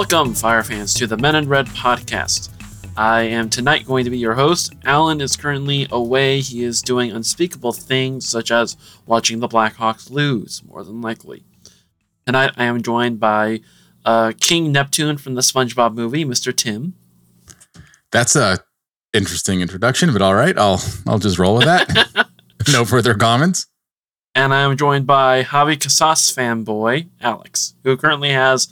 Welcome, Fire fans, to the Men in Red podcast. I am tonight going to be your host. Alan is currently away. He is doing unspeakable things, such as watching the Blackhawks lose, more than likely. Tonight, I am joined by uh, King Neptune from the SpongeBob movie, Mr. Tim. That's a interesting introduction, but all right, I'll I'll just roll with that. no further comments. And I am joined by Javi Casas fanboy Alex, who currently has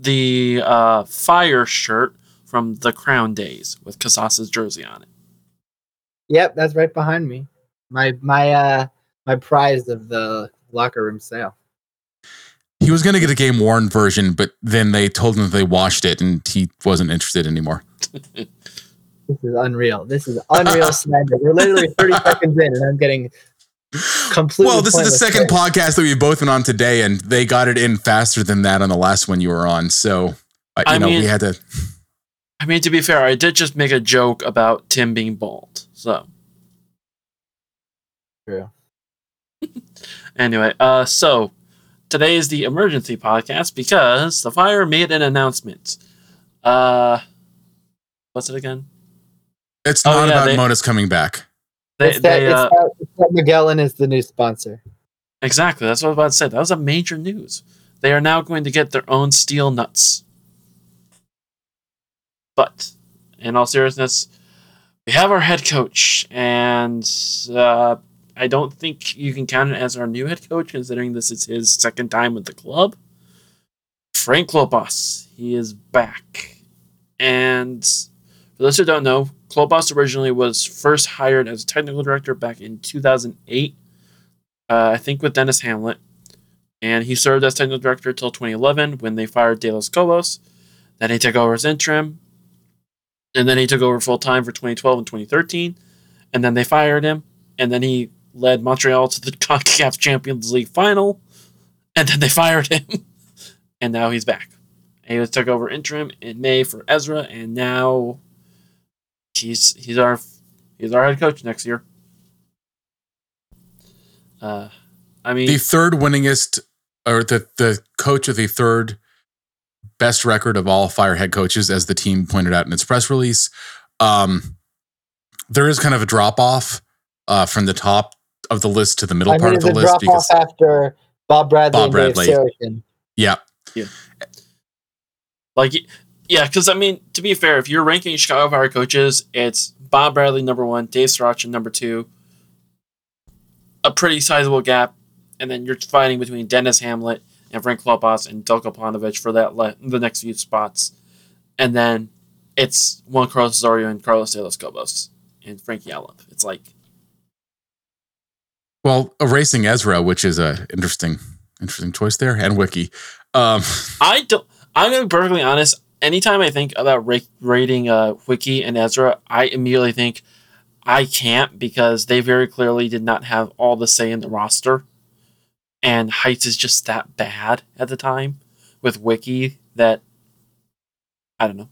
the uh, fire shirt from the Crown Days with Casas's jersey on it. Yep, that's right behind me. My my uh my prize of the locker room sale. He was going to get a game worn version, but then they told him that they washed it and he wasn't interested anymore. This is unreal. This is unreal slander. We're literally 30 seconds in and I'm getting completely Well, this is the second praise. podcast that we've both been on today, and they got it in faster than that on the last one you were on. So, uh, you I know, mean- we had to. I mean, to be fair, I did just make a joke about Tim being bald. So, True. anyway, uh, so today is the emergency podcast because the fire made an announcement. Uh, what's it again? It's Oh, not yeah, about they- Monas coming back. They, it's that, they, it's uh, that, it's that Magellan is the new sponsor. exactly. That's what I was about to say. That was a major news. They are now going to get their own steel nuts. But, in all seriousness, we have our head coach, and uh, I don't think you can count it as our new head coach, considering this is his second time with the club. Frank Klopas, he is back, and for those who don't know, Klopas originally was first hired as a technical director back in 2008, uh, I think with Denis Hamlett, and he served as technical director until 2011 when they fired De Los Cobos. Then he took over as interim, and then he took over full time for 2012 and 2013, and then they fired him, and then he led Montreal to the CONCACAF Champions League final, and then they fired him, and now he's back. He took over interim in May for Ezra, and now he's he's our he's our head coach next year. Uh, I mean, The third winningest, or the, the coach with the third best record of all Fire head coaches, as the team pointed out in its press release. Um, there is kind of a drop off uh, from the top of the list to the middle I part mean, of it's the a list drop because off after Bob Bradley Bob and Bradley. Dave Sarachan. yeah, Like, yeah, because I mean, to be fair, if you're ranking Chicago Fire coaches, it's Bob Bradley number one, Dave Sarachan number two, a pretty sizable gap, and then you're fighting between Denis Hamlett and Frank Klopas and Veljko Paunovic for that le- the next few spots, and then it's Juan Carlos Osorio and Carlos De Los Cobos and Frank Yallop. It's like, well, erasing Ezra, which is a interesting interesting choice there, and Wicky. Um, I don't. I'm gonna be perfectly honest. Anytime I think about ra- rating uh, Wicky and Ezra, I immediately think I can't because they very clearly did not have all the say in the roster, and Heitz is just that bad at the time with Wicky that I don't know.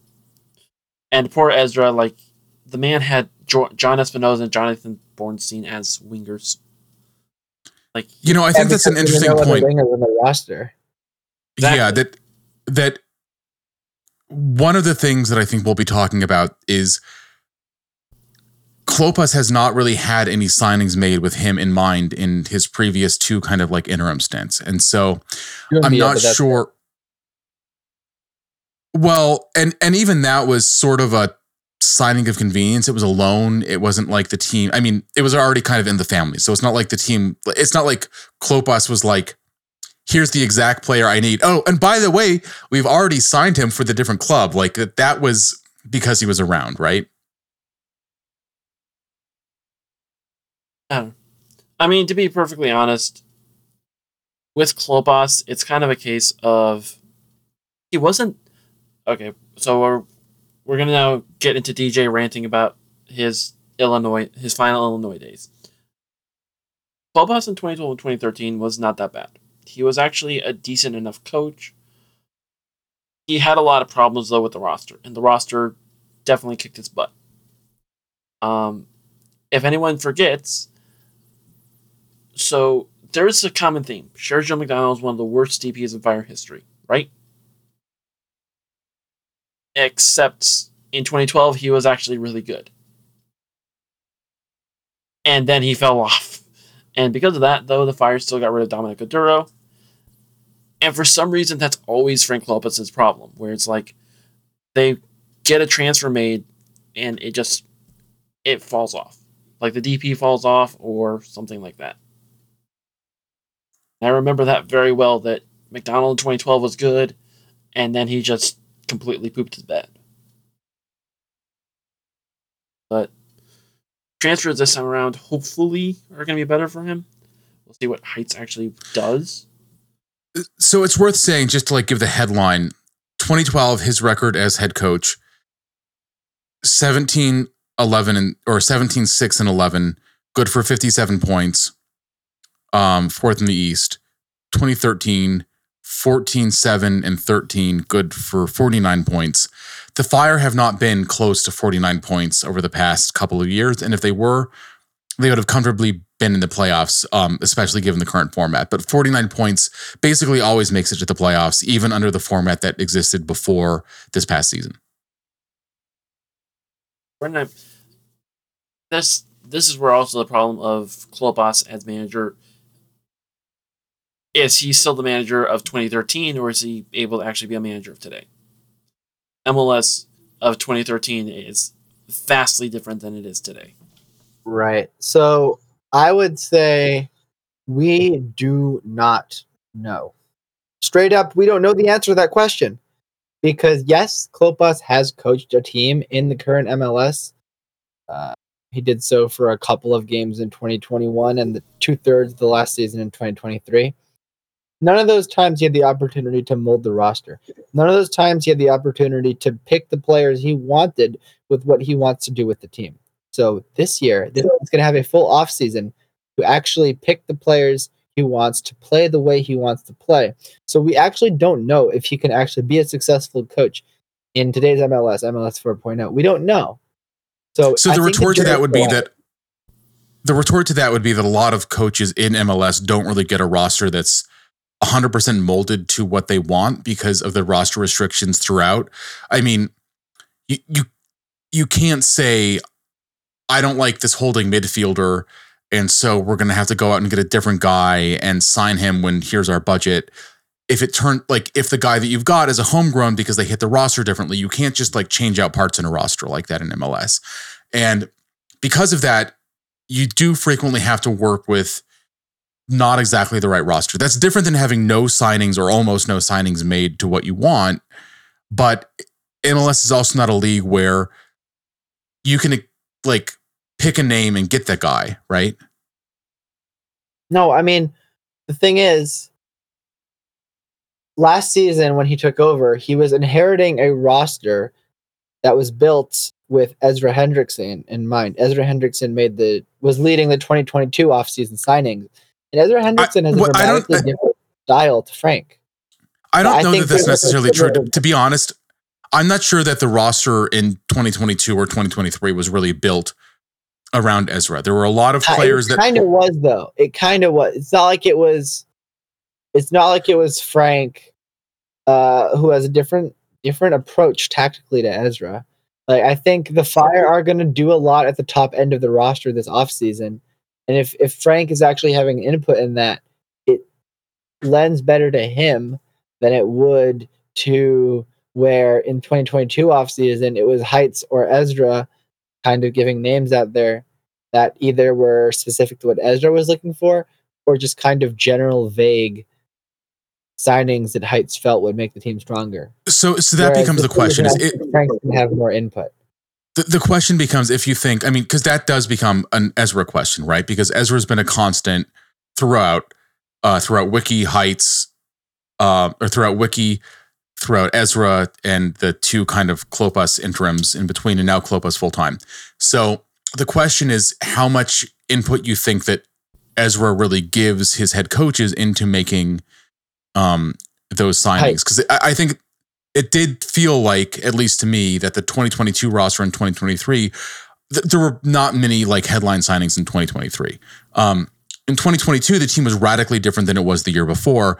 And poor Ezra, like the man had jo- Jhon Espinoza and Jonathan Bornstein as wingers. Like you know, I think that's an interesting no other point. wingers in the roster. Yeah, that that one of the things that I think we'll be talking about is Klopas has not really had any signings made with him in mind in his previous two kind of like interim stints. And so I'm not sure. Well, and and even that was sort of a signing of convenience. It was a loan. It wasn't like the team. I mean, it was already kind of in the family. So it's not like the team. It's not like Klopas was like, "Here's the exact player I need." Oh, and by the way, we've already signed him for the different club. Like that. Was because he was around, right? I. I mean, to be perfectly honest, with Klopas, it's kind of a case of he wasn't okay. So we're we're gonna now get into DJ ranting about his Illinois, his final Illinois days. Klopas in 2012 and 2013 was not that bad. He was actually a decent enough coach. He had a lot of problems though with the roster, and the roster definitely kicked his butt. Um, if anyone forgets, so there's a common theme. Sherjill MacDonald is one of the worst DPs in fire history, right? except in 2012 he was actually really good. And then he fell off. And because of that, though, the Fire still got rid of Dominic Oduro. And for some reason, that's always Frank Klopas's problem, where it's like they get a transfer made and it just it falls off. Like the DP falls off or something like that. I remember that very well that MacDonald in 2012 was good, and then he just completely pooped his bed. But transfers this time around hopefully are going to be better for him. We'll see what Heitz actually does. So it's worth saying just to like give the headline 2012 his record as head coach 17 11 and or 17 6 and 11 good for 57 points um fourth in the east 2013 14 7 and 13 good for 49 points. The fire have not been close to 49 points over the past couple of years and if they were they would have comfortably been in the playoffs um, especially given the current format but 49 points basically always makes it to the playoffs even under the format that existed before this past season We're not, this this is where also the problem of Klopas as manager. Is he still the manager of 2013, or is he able to actually be a manager of today? MLS of 2013 is vastly different than it is today. Right. So I would say we do not know. Straight up, we don't know the answer to that question. Because yes, Klopas has coached a team in the current MLS. Uh, he did so for a couple of games in 2021 and the two thirds of the last season in 2023. None of those times he had the opportunity to mold the roster. None of those times he had the opportunity to pick the players he wanted with what he wants to do with the team. So this year, this is going to have a full offseason to actually pick the players he wants to play the way he wants to play. So we actually don't know if he can actually be a successful coach in today's MLS, MLS 4.0. We don't know. So, So the retort to that would be that the retort to that would be that a lot of coaches in MLS don't really get a roster that's 100% molded to what they want because of the roster restrictions throughout. I mean, you you you can't say I don't like this holding midfielder and so we're going to have to go out and get a different guy and sign him when here's our budget. If it turned like if the guy that you've got is a homegrown because they hit the roster differently, you can't just like change out parts in a roster like that in MLS. And because of that, you do frequently have to work with not exactly the right roster. That's different than having no signings or almost no signings made to what you want. But MLS is also not a league where you can like pick a name and get that guy, right? No, I mean, the thing is, last season when he took over, he was inheriting a roster that was built with Ezra Hendrickson in mind. Ezra Hendrickson made the was leading the 2022 offseason signings. And Ezra Hendrickson has a well, I dramatically I- different style to Frank. I don't I know that that's necessarily true. To, to be honest, I'm not sure that the roster in 2022 or 2023 was really built around Ezra. There were a lot of players it that kind of was though. It kind of was. It's not like it was. It's not like it was Frank, uh, who has a different different approach tactically to Ezra. Like I think the Fire are going to do a lot at the top end of the roster this offseason. and if if Frank is actually having input in that, it lends better to him than it would to where in 2022 offseason it was Heitz or Ezra kind of giving names out there that either were specific to what Ezra was looking for or just kind of general vague signings that Heitz felt would make the team stronger. so so that Whereas becomes the question is it, think Frank can have more input. the, the question becomes if you think i mean because that does become an ezra question right because ezra's been a constant throughout uh throughout Wicky Heitz uh or throughout Wicky throughout ezra and the two kind of klopas interims in between and now klopas full time so the question is how much input you think that ezra really gives his head coaches into making um those signings because I, I think it did feel like, at least to me, that the 2022 roster in 2023, th- there were not many like headline signings in 2023. Um, in 2022, the team was radically different than it was the year before.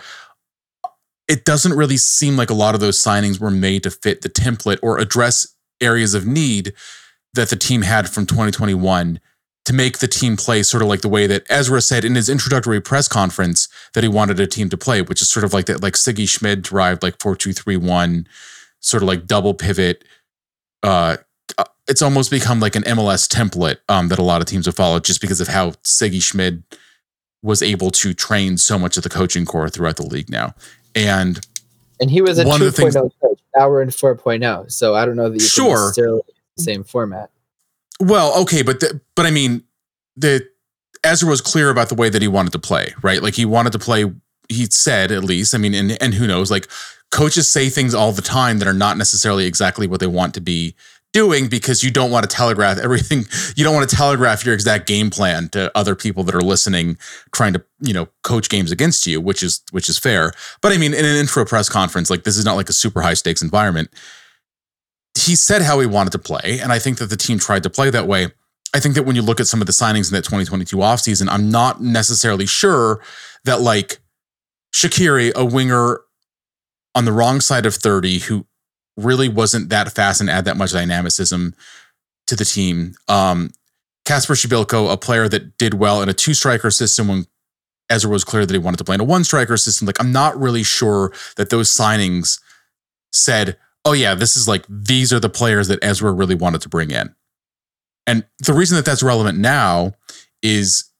It doesn't really seem like a lot of those signings were made to fit the template or address areas of need that the team had from 2021 to make the team play sort of like the way that Ezra said in his introductory press conference that he wanted a team to play, which is sort of like that, like Sigi Schmid derived like 4-2-3-1, sort of like double pivot. Uh, it's almost become like an MLS template um, that a lot of teams have followed just because of how Sigi Schmid was able to train so much of the coaching core throughout the league now. And and he was a One 2.0 of the things- oh coach. Now we're in 4.0. So I don't know that you Sure. can same format. Well, okay, but the, but I mean, the Ezra was clear about the way that he wanted to play, right? Like he wanted to play. He said at least. I mean, and and who knows? Like coaches say things all the time that are not necessarily exactly what they want to be doing because you don't want to telegraph everything. You don't want to telegraph your exact game plan to other people that are listening, trying to you know coach games against you, which is which is fair. But I mean, in an intro press conference, like this is not like a super high stakes environment he said how he wanted to play, and I think that the team tried to play that way. I think that when you look at some of the signings in that 2022 offseason, I'm not necessarily sure that like Shaqiri, a winger on the wrong side of 30, who really wasn't that fast and add that much dynamicism to the team. Um, Kacper Przybylko, a player that did well in a two striker system when Ezra was clear that he wanted to play in a one striker system. Like, I'm not really sure that those signings said, oh yeah, this is like these are the players that Ezra really wanted to bring in. And the reason that that's relevant now is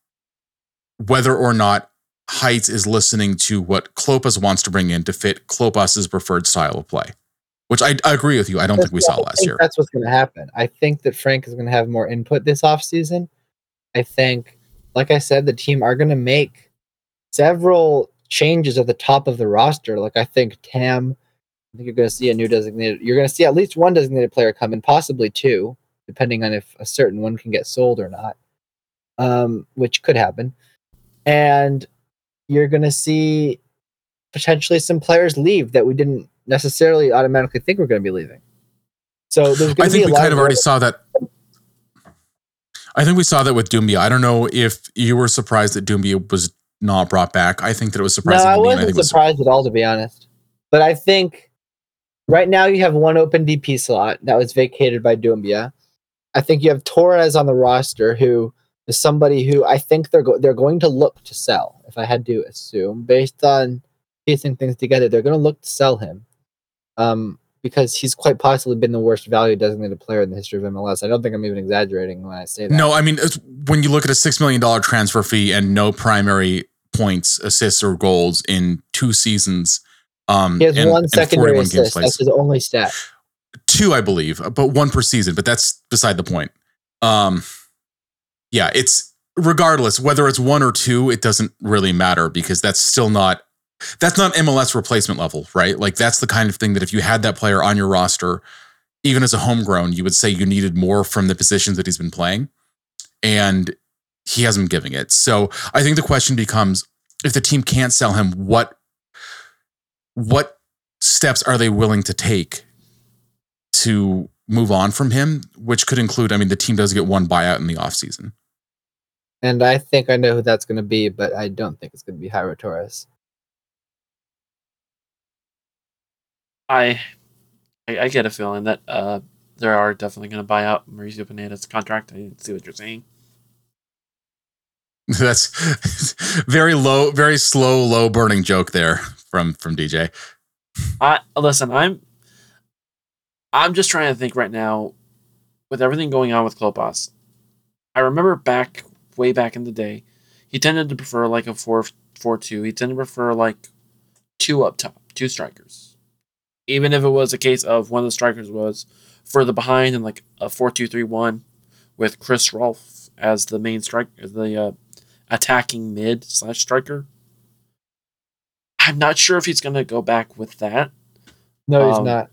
whether or not Heitz is listening to what Klopas wants to bring in to fit Klopas's preferred style of play. Which I, I agree with you. I don't think we saw last year. That's what's going to happen. I think that Frank is going to have more input this offseason. I think, like I said, the team are going to make several changes at the top of the roster. Like I think Tam, I think you're going to see a new designated. You're going to see at least one designated player come in, possibly two, depending on if a certain one can get sold or not, um, which could happen. And you're going to see potentially some players leave that we didn't necessarily automatically think we're going to be leaving. So there's going I to be think a we lot kind of already saw that. I think we saw that with Doumbia. I don't know if you were surprised that Doumbia was not brought back. I think that it was surprising I and I wasn't think it was surprised at all, to be honest. But I think right now you have one open DP slot that was vacated by Doumbia. I think you have Torres on the roster, who is somebody who I think they're go- they're going to look to sell. If I had to assume, based on piecing things together, they're going to look to sell him, um, because he's quite possibly been the worst value designated player in the history of MLS. I don't think I'm even exaggerating when I say that. No, I mean, it's, when you look at a $6 million transfer fee and no primary points, assists, or goals in two seasons. Um, he has and- one secondary 41 games assist. That's his only stat. two, I believe, but one per season. But that's beside the point. Um, yeah, it's regardless whether it's one or two, it doesn't really matter because that's still not that's not MLS replacement level, right? Like that's the kind of thing that if you had that player on your roster, even as a homegrown, you would say you needed more from the positions that he's been playing, and he hasn't been giving it. So I think the question becomes: if the team can't sell him, what what steps are they willing to take to move on from him, which could include, I mean, the team does get one buyout in the offseason. And I think I know who that's going to be, but I don't think it's going to be Jairo Torres. I, I, I get a feeling that uh, they are definitely going to buy out Mauricio Pineda's contract. I didn't see what you're saying. That's very low, very slow, low burning joke there from from DJ. I listen. I'm. I'm just trying to think right now, with everything going on with Klopas. I remember back way back in the day, he tended to prefer like a four four two. He tended to prefer like two up top, two strikers. Even if it was a case of one of the strikers was further behind and like a four two three one, with Chris Rolfe as the main striker, the uh, attacking mid slash striker. I'm not sure if he's gonna go back with that. No, he's not.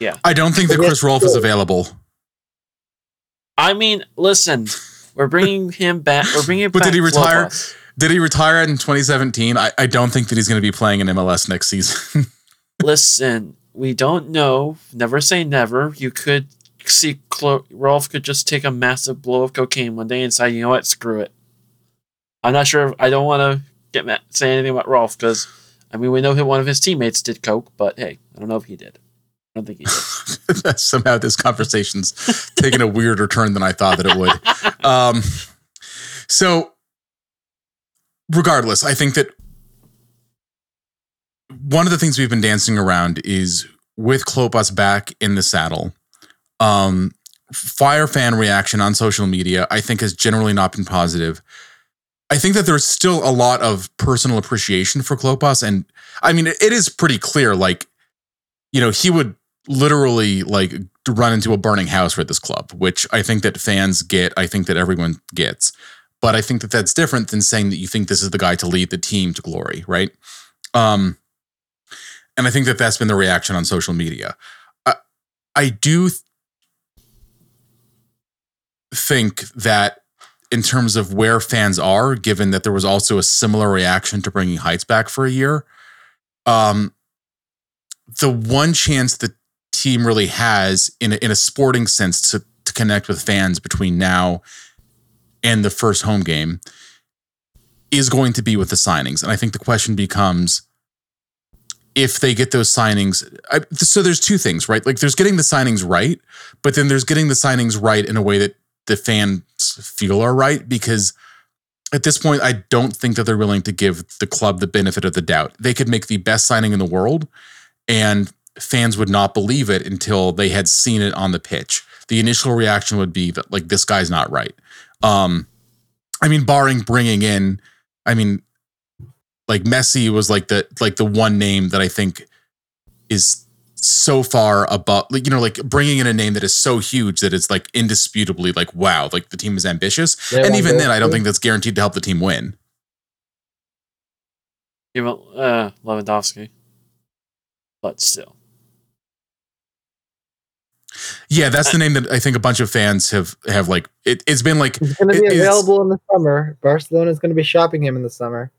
Yeah. I don't think that Chris Rolfe is available. I mean, listen, we're bringing him back. We're bringing. But did he retire? Did he retire in 2017? I, I don't think that he's going to be playing in MLS next season. Listen, we don't know. Never say never. You could see Clo- Rolfe could just take a massive blow of cocaine one day and say, you know what, screw it. I'm not sure. If, I don't want to get mad, say anything about Rolfe because I mean, we know that one of his teammates did coke, but hey, I don't know if he did. I don't think he did. Somehow this conversation's taken a weirder turn than I thought that it would. Um, so, regardless, I think that one of the things we've been dancing around is with Klopas back in the saddle. Um, fire fan reaction on social media, I think, has generally not been positive. I think that there's still a lot of personal appreciation for Klopas, and I mean, it is pretty clear. Like, you know, he would literally like run into a burning house for this club, which I think that fans get. I think that everyone gets, but I think that that's different than saying that you think this is the guy to lead the team to glory, right? Um, and I think that that's been the reaction on social media. I, I do th- think that in terms of where fans are, given that there was also a similar reaction to bringing Heitz back for a year, um, the one chance the team really has in a, in a sporting sense to, to connect with fans between now and the first home game is going to be with the signings. And I think the question becomes if they get those signings. I, so there's two things, right? Like there's getting the signings right, but then there's getting the signings right in a way that the fans feel are right because at this point I don't think that they're willing to give the club the benefit of the doubt. They could make the best signing in the world and fans would not believe it until they had seen it on the pitch. The initial reaction would be that like this guy's not right. Um I mean barring bringing in I mean like Messi was like the like the one name that I think is so far above like you know like bringing in a name that is so huge that it's like indisputably like wow like the team is ambitious They and even then I don't think that's guaranteed to help the team win. Give it, uh, Lewandowski, but still, Yeah, that's the name that I think a bunch of fans have have like it, it's been like He's going to be It is- available in the summer. Barcelona is going to be shopping him in the summer.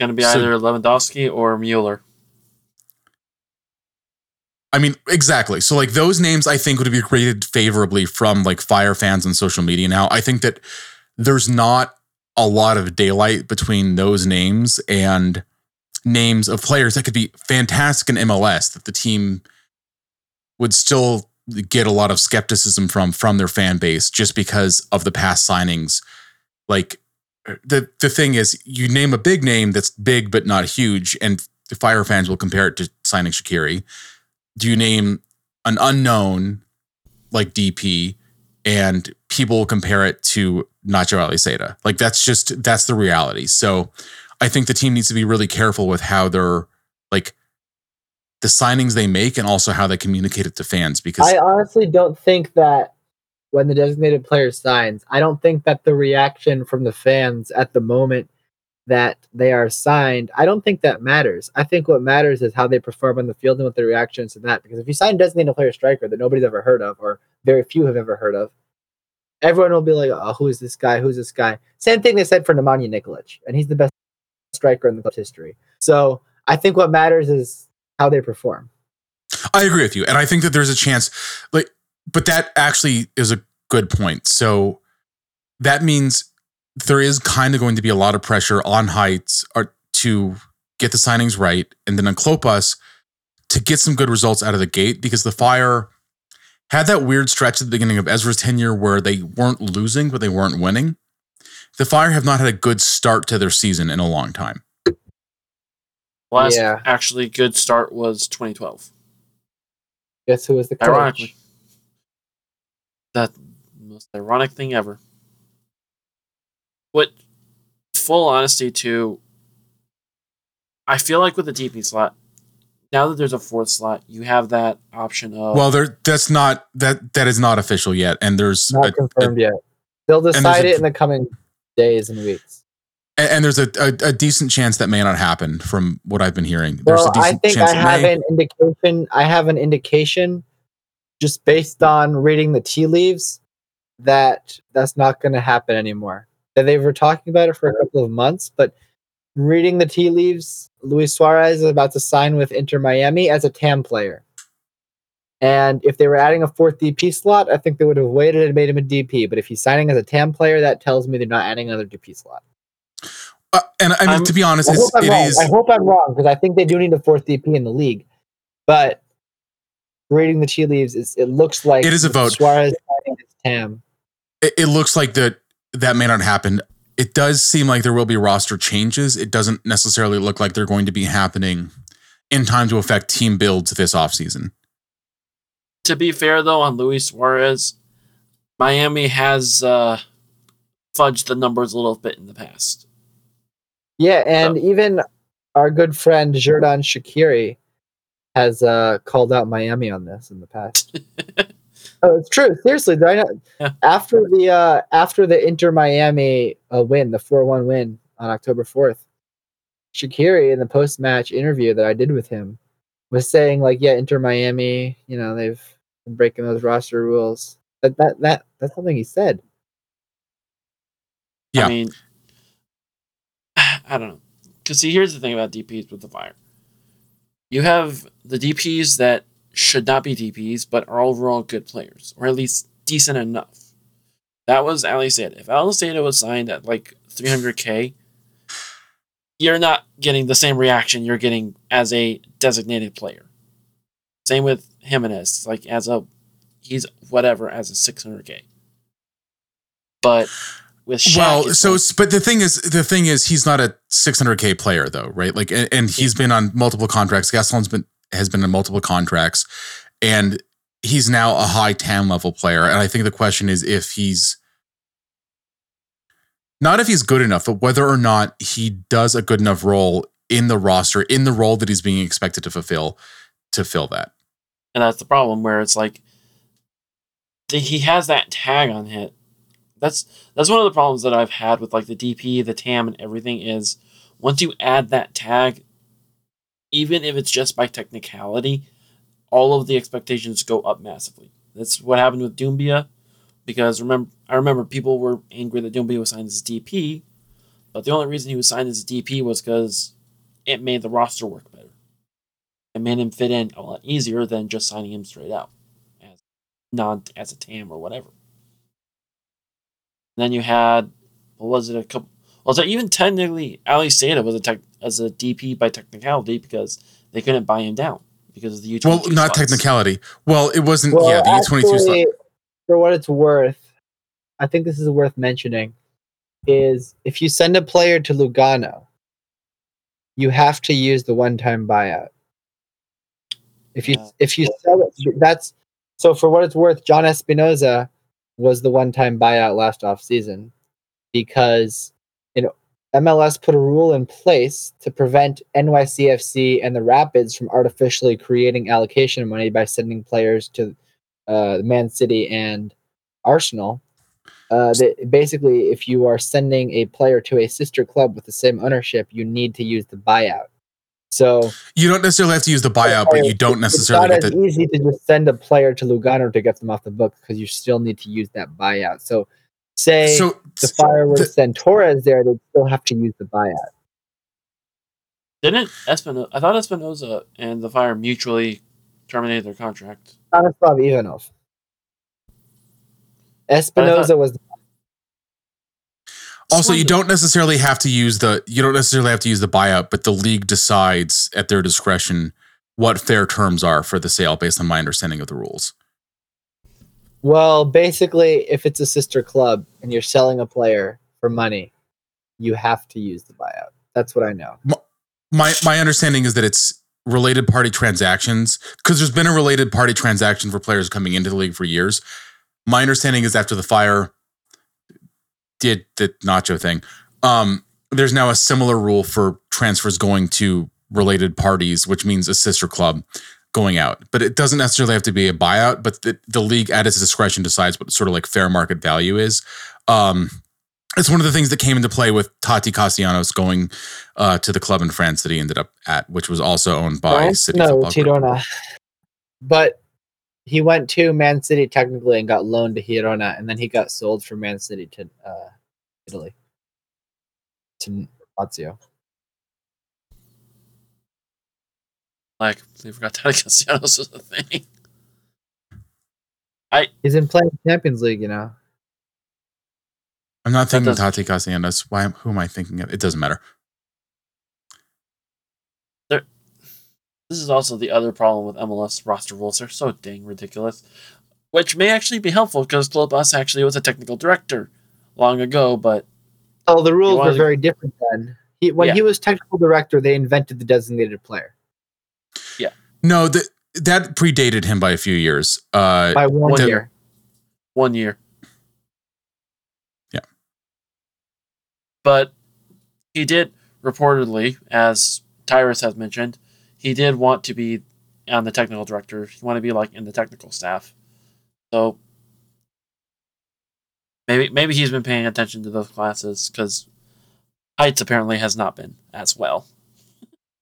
Gonna be So- either Lewandowski or Mueller. I mean, exactly. So like those names I think would be rated favorably from like fire fans on social media now. I think that there's not a lot of daylight between those names and names of players that could be fantastic in MLS that the team would still get a lot of skepticism from from their fan base just because of the past signings. Like the the thing is you name a big name that's big but not huge and the fire fans will compare it to signing Shaqiri do you name an unknown like DP and people will compare it to Nacho Aliseda? Like that's just that's the reality. So I think the team needs to be really careful with how they're like the signings they make and also how they communicate it to fans because I honestly don't think that when the designated player signs, I don't think that the reaction from the fans at the moment that they are signed, I don't think that matters. I think what matters is how they perform on the field and what their reactions to that. Because if you sign designated player striker that nobody's ever heard of, or very few have ever heard of, everyone will be like, "Oh, who is this guy? Who's this guy?" Same thing they said for Nemanja Nikolic, and he's the best striker in the club's history. So I think what matters is how they perform. I agree with you. And I think that there's a chance, like, but that actually is a good point. So that means there is kind of going to be a lot of pressure on Heitz or to get the signings right. And then on Klopas to get some good results out of the gate because the Fire had that weird stretch at the beginning of Ezra's tenure where they weren't losing, but they weren't winning. The Fire have not had a good start to their season in a long time. Last Yeah. actually good start was 2012. Guess who was the coach? Ironically, that most ironic thing ever. What, full honesty, too. I feel like with the DP slot, now that there's a fourth slot, you have that option of Well, there that's not that that is not official yet. And there's Not a, confirmed yet. They'll there's decide a- it in the coming days and weeks. And, and there's a, a, a decent chance that may not happen from what I've been hearing. There's Well, a I decent think chance I have may. an indication. I have an indication, just based on reading the tea leaves, that that's not going to happen anymore. That they were talking about it for a couple of months, but reading the tea leaves, Luis Suarez is about to sign with Inter Miami as a TAM player. And if they were adding a fourth DP slot, I think they would have waited and made him a DP. But if he's signing as a TAM player, that tells me they're not adding another DP slot. Uh, and I mean, I'm- to be honest, I hope it's, I'm it wrong. is. I hope I'm wrong because I think they do need a fourth DP in the league. But reading the tea leaves, is, it looks like It is a vote. Suarez signing TAM. it, it looks like that that may not happen. It does seem like there will be roster changes. It doesn't necessarily look like they're going to be happening in time to affect team builds this offseason. To be fair though, on Luis Suarez, Miami has uh, fudged the numbers a little bit in the past. Yeah, and even our good friend Xherdan Shaqiri has uh, called out Miami on this in the past. oh, it's true. Seriously, did I not, Yeah. after the uh, after the Inter Miami uh, win, the four one win on October fourth, Shaqiri in the post match interview that I did with him was saying like, yeah, Inter Miami, you know, they've been breaking those roster rules. That that that that's something he said. Yeah. I mean, I don't know. Because see, here's the thing about DPs with the Fire. You have the DPs that should not be DPs, but are overall good players, or at least decent enough. That was Ali. If Ali was signed at like 300k, you're not getting the same reaction you're getting as a designated player. Same with Gimenez, like as a he's whatever as a 600k. But with Shaq, well, so like- but the thing is, the thing is, he's not a 600k player though, right? Like, and, and he's been on multiple contracts. Gaston's been has been on multiple contracts, and he's now a high TAM level player. And I think the question is if he's not if he's good enough, but whether or not he does a good enough role in the roster, in the role that he's being expected to fulfill, to fill that. And that's the problem where it's like he has that tag on it. That's that's one of the problems that I've had with like the DP, the TAM, and everything is once you add that tag, even if it's just by technicality, all of the expectations go up massively. That's what happened with Doumbia, because remember I remember people were angry that Doumbia was signed as DP, but the only reason he was signed as a DP was because it made the roster work better. It made him fit in a lot easier than just signing him straight out as non as a TAM or whatever. Then you had what was it a couple was it even technically Aliseda was a tech as a DP by technicality because they couldn't buy him down because of the U twenty two. Well, twenty not technicality. Well, it wasn't. yeah, the U22 slot. for what it's worth, I think this is worth mentioning. Is if you send a player to Lugano, you have to use the one-time buyout. If you Yeah. if you sell it, that's so. For what it's worth, Jhon Espinoza was the one-time buyout last off season because know MLS put a rule in place to prevent NYCFC and the Rapids from artificially creating allocation money by sending players to uh, Man City and Arsenal. Uh, that basically, if you are sending a player to a sister club with the same ownership, you need to use the buyout. So You don't necessarily have to use the buyout, but you don't necessarily it's get not the. as easy to just send a player to Lugano to get them off the book because you still need to use that buyout. So, say So the Fire were to the- send Torres there, they'd still have to use the buyout. Didn't Espinoza? I thought Espinoza and the Fire mutually terminated their contract. Stanislav Ivanov. Espinoza was also you don't necessarily have to use the you don't necessarily have to use the buyout, but the league decides at their discretion what fair terms are for the sale based on my understanding of the rules. well, basically, if it's a sister club and you're selling a player for money, you have to use the buyout. That's what I know. My my understanding is that it's related party transactions because there's been a related party transaction for players coming into the league for years. My understanding is after the fire did the nacho thing, um, there's now a similar rule for transfers going to related parties, which means a sister club going out. But it doesn't necessarily have to be a buyout, but the, the league at its discretion decides what sort of like fair market value is. Um, it's one of the things that came into play with Tati Castellanos going uh, to the club in France that he ended up at, which was also owned by? City no, Football Girona. But he went to Man City technically and got loaned to Girona, and then he got sold from Man City to uh, Italy to Lazio. Like they forgot that Castellanos was a thing. He's been playing Champions League, you know. I'm not thinking does- Tati Castellanos. Why? Who am I thinking of? It doesn't matter. This is also the other problem with MLS roster rules. They're so dang ridiculous. Which may actually be helpful because Klopas actually was a technical director long ago, but Oh, the rules were wanted- very different then. He, when Yeah. he was technical director, they invented the designated player Yeah. No, that that predated him by a few years. Uh, by one One year. year. one year. Yeah. But he did reportedly, as Tyrus has mentioned, he did want to be on the technical director. He wanted to be like in the technical staff. So maybe maybe he's been paying attention to those classes because Heitz apparently has not been as well.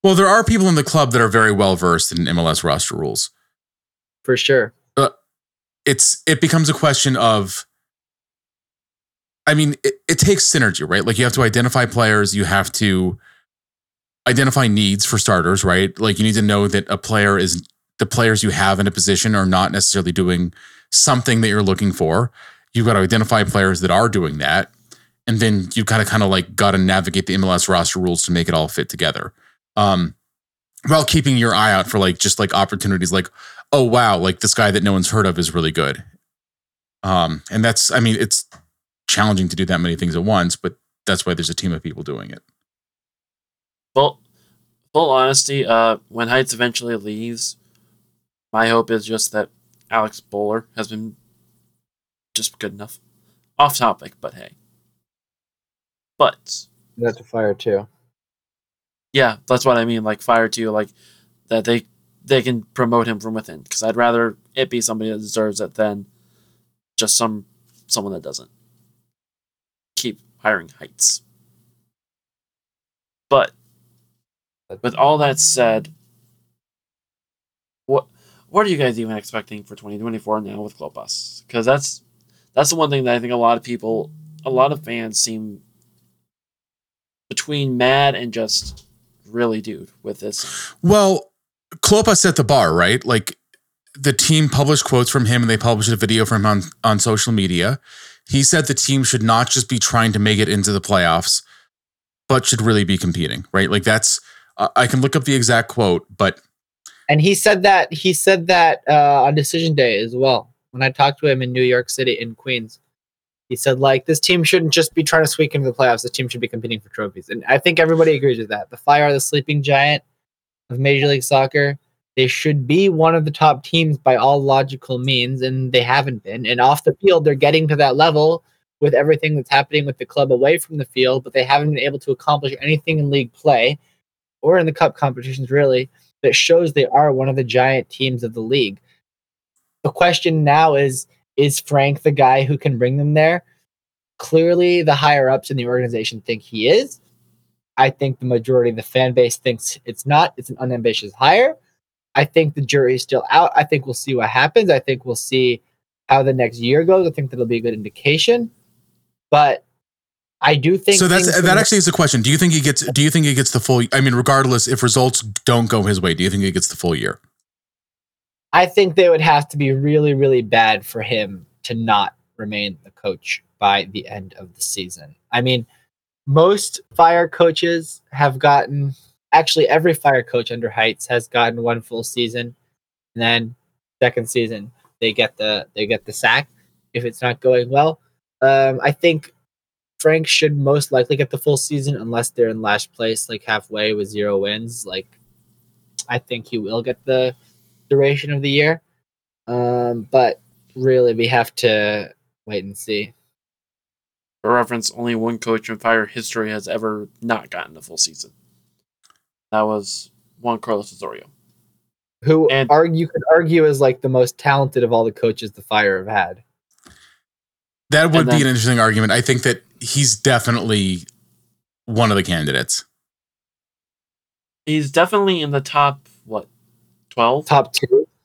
well, there are people in the club that are very well versed in MLS roster rules. for sure. Uh, it's it becomes a question of i mean it, it takes synergy right like you have to identify players you have to identify needs for starters right like you need to know that a player is the players you have in a position are not necessarily doing something that you're looking for you've got to identify players that are doing that and then you kind of kind of like got to navigate the mls roster rules to make it all fit together um while keeping your eye out for like just like opportunities like oh wow, like this guy that no one's heard of is really good. Um, and that's I mean, it's challenging to do that many things at once, but that's why there's a team of people doing it. Full, full honesty, uh, when Heitz eventually leaves, my hope is just that Alex Bowler has been just good enough. Off topic, but hey. But That's a fire too. yeah, that's what I mean. Like fire to like that they they can promote him from within. Because I'd rather it be somebody that deserves it than just some someone that doesn't. Keep hiring Heitz. But with all that said, what what are you guys even expecting for 2024 now with Klopas? Because that's that's the one thing that I think a lot of people, a lot of fans seem between mad and just really dude with this. Well, Klopa set the bar, right? Like the team published quotes from him and they published a video from him on, on social media. He said the team should not just be trying to make it into the playoffs, but should really be competing, right? Like that's, I can look up the exact quote, but And he said that he said that uh, on decision day as well. When I talked to him in New York City in Queens, he said like this team shouldn't just be trying to squeak into the playoffs. This team should be competing for trophies. And I think everybody agrees with that. The Fire are the sleeping giant of Major League Soccer. They should be one of the top teams by all logical means, and they haven't been. And off the field, they're getting to that level with everything that's happening with the club away from the field, but they haven't been able to accomplish anything in league play or in the cup competitions, really, that shows they are one of the giant teams of the league. The question now is is Frank the guy who can bring them there? Clearly, the higher ups in the organization think he is. I think the majority of the fan base thinks it's not. It's an unambitious hire. I think the jury is still out. I think we'll see what happens. I think we'll see how the next year goes. I think that'll be a good indication. But I do think so that's that actually is a question. Do you think he gets? Do you think he gets the full? I mean, regardless if results don't go his way, do you think he gets the full year? I think they would have to be really, really bad for him to not remain the coach by the end of the season. I mean, most fire coaches have gotten actually every fire coach under Heitz has gotten one full season. And then second season they get the they get the sack if it's not going well. Um, I think Frank should most likely get the full season unless they're in last place, like halfway with zero wins. Like I think he will get the duration of the year. Um, but really, we have to wait and see. For reference, only one coach in Fire history has ever not gotten a full season. That was Juan Carlos Osorio. Who And- are you could argue is like the most talented of all the coaches the Fire have had. That would And be an interesting argument. I think that he's definitely one of the candidates. He's definitely in the top, what, 12? Top two.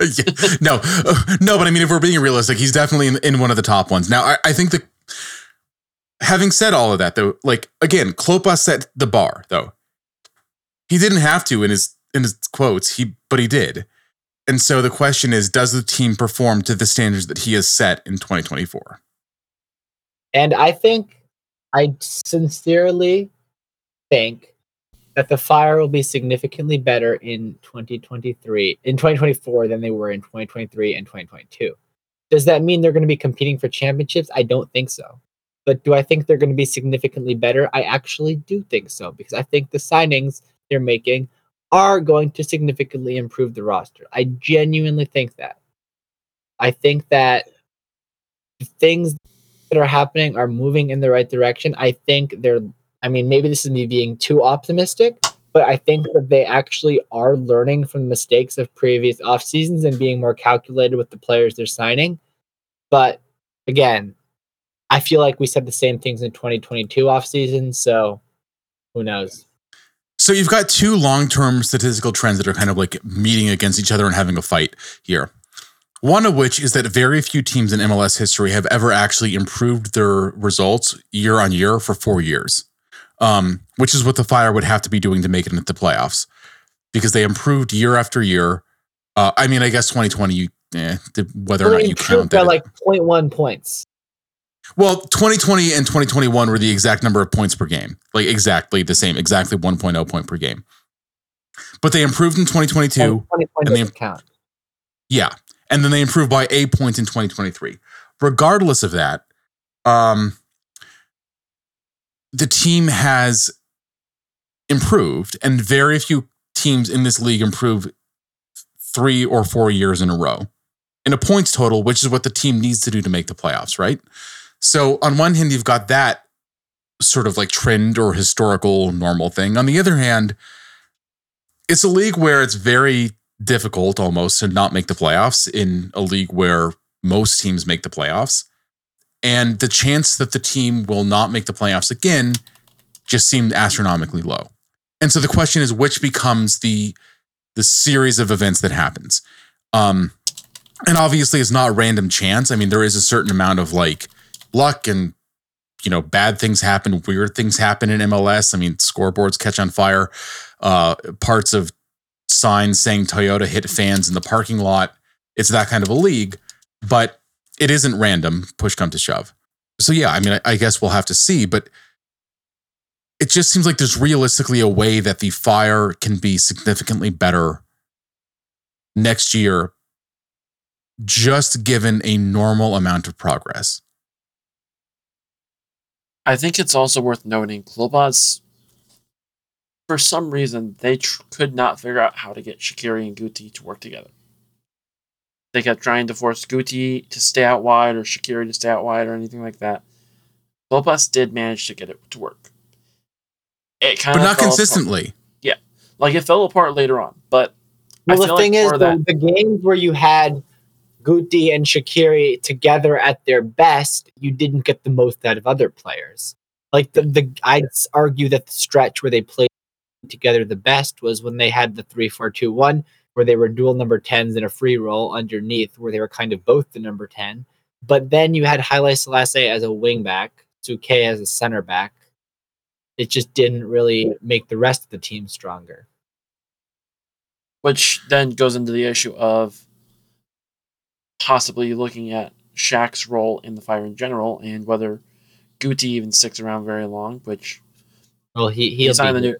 Yeah. no, no, but I mean, if we're being realistic, he's definitely in, in one of the top ones. Now, I, I think that having said all of that, though, like again, Klopas set the bar, though. He didn't have to in his in his quotes, he but he did. And so the question is, does the team perform to the standards that he has set in 2024? And I think, I sincerely think that the Fire will be significantly better in 2023, in 2024 than they were in 2023 and 2022. Does that mean they're going to be competing for championships? I don't think so. But do I think they're going to be significantly better? I actually do think so because I think the signings they're making are going to significantly improve the roster. I genuinely think that. I think that things that are happening are moving in the right direction. I think they're, I mean, maybe this is me being too optimistic, but I think that they actually are learning from the mistakes of previous off seasons and being more calculated with the players they're signing. But again, I feel like we said the same things in 2022 off season, so who knows? So you've got two long-term statistical trends that are kind of like meeting against each other and having a fight here. One of which is that very few teams in MLS history have ever actually improved their results year on year for four years, um, which is what the Fire would have to be doing to make it into the playoffs because they improved year after year. Uh, I mean, I guess 2020, you, eh, whether or not you count that. like 0.1 points. Well, 2020 and 2021 were the exact number of points per game, like exactly the same, exactly 1.0 point per game. But they improved in 2022. And 2020 and they, count. Yeah, and then they improved by a point in 2023. Regardless of that, um, the team has improved, and very few teams in this league improve three or four years in a row in a points total, which is what the team needs to do to make the playoffs, right? So, on one hand, you've got that sort of like trend or historical normal thing. On the other hand, it's a league where it's very difficult almost to not make the playoffs in a league where most teams make the playoffs. And the chance that the team will not make the playoffs again just seemed astronomically low. And so the question is which becomes the the series of events that happens. Um and obviously it's not random chance. I mean there is a certain amount of like luck and you know bad things happen, weird things happen in MLS. I mean scoreboards catch on fire. Uh parts of signs saying Toyota hit fans in the parking lot. It's that kind of a league, but it isn't random, push come to shove. So, yeah, I mean, I, guess we'll have to see, but it just seems like there's realistically a way that the fire can be significantly better next year, just given a normal amount of progress. I think it's also worth noting Klopas for some reason, they tr- could not figure out how to get Shaqiri and Guti to work together. They kept trying to force Guti to stay out wide or Shaqiri to stay out wide or anything like that. Klopas did manage to get it to work. It kind but of not consistently. Apart. Yeah, like it fell apart later on. But well, the thing like is, the, that- the games where you had Guti and Shaqiri together at their best, you didn't get the most out of other players. Like the, the I'd argue that the stretch where they played together the best was when they had the three four two one, where they were dual number tens in a free roll underneath, where they were kind of both the number ten. But then you had Haile Selassie as a wing back, Souquet as a center back. It just didn't really make the rest of the team stronger. Which then goes into the issue of possibly looking at Shaq's role in the fire in general and whether Guti even sticks around very long, which well he he signed the new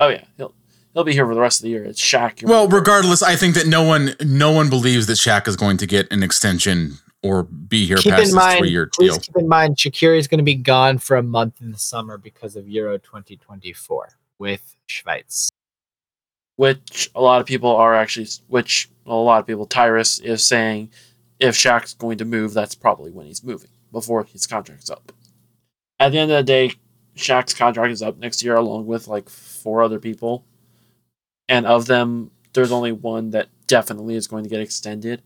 Oh yeah, he'll he'll be here for the rest of the year. It's Shaq. Well, regardless, I think that no one no one believes that Shaq is going to get an extension or be here keep past this three year deal. Keep in mind, Shaqiri is going to be gone for a month in the summer because of Euro 2024 with Schweiz. Which a lot of people are actually, which a lot of people, Tyrus is saying, if Shaq's going to move, that's probably when he's moving before his contract's up. At the end of the day, Shaq's contract is up next year, along with like four other people, and of them, there's only one that definitely is going to get extended,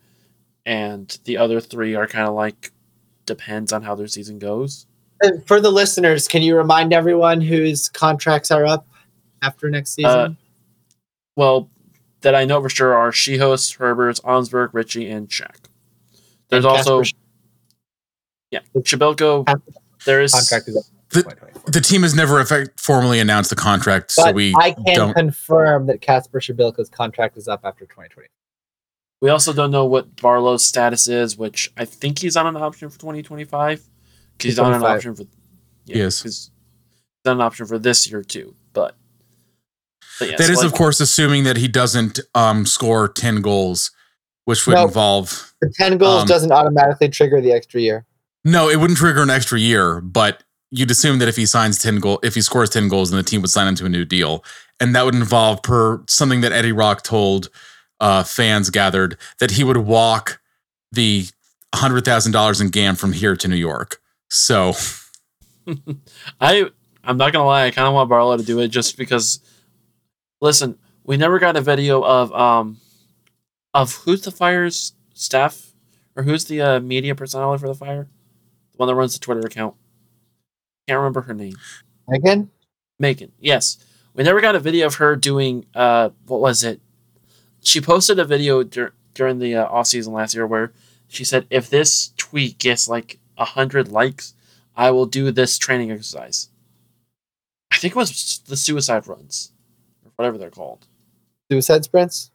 and the other three are kind of like depends on how their season goes. And for the listeners, can you remind everyone whose contracts are up after next season? Uh, well, that I know for sure are Czichos, Herbers, Onsberg, Richie, and Shaq. There's and also, yeah, Przybylko. There is contract is up the, the team has never effect, formally announced the contract, but so we I can don't... confirm that Kacper Przybylko's contract is up after 2020. We also don't know what Barlow's status is, which I think he's on an option for 2025 because he's not an option for. He is. 'cause he's not an option for this year too, but. but yes, that is, like- of course, assuming that he doesn't um, score 10 goals, which would Nope. involve. The 10 goals Um, doesn't automatically trigger the extra year. No, it wouldn't trigger an extra year, but you'd assume that if he signs 10 goal, if he scores 10 goals, then the team would sign him to a new deal. And that would involve, per something that Eddie Rock told uh, fans gathered, that he would walk the $100,000 in GAM from here to New York. So, I I'm not gonna lie, I kind of want Barlow to do it just because. Listen, we never got a video of um, of who's the fire's staff, or who's the uh, media personality for the fire, the one that runs the Twitter account. Can't remember her name. Megan. Megan. Yes, we never got a video of her doing uh, what was it? She posted a video dur- during the uh, off season last year where she said, "If this tweet gets like a hundred likes, I will do this training exercise." I think it was the suicide runs, or whatever they're called. Suicide sprints?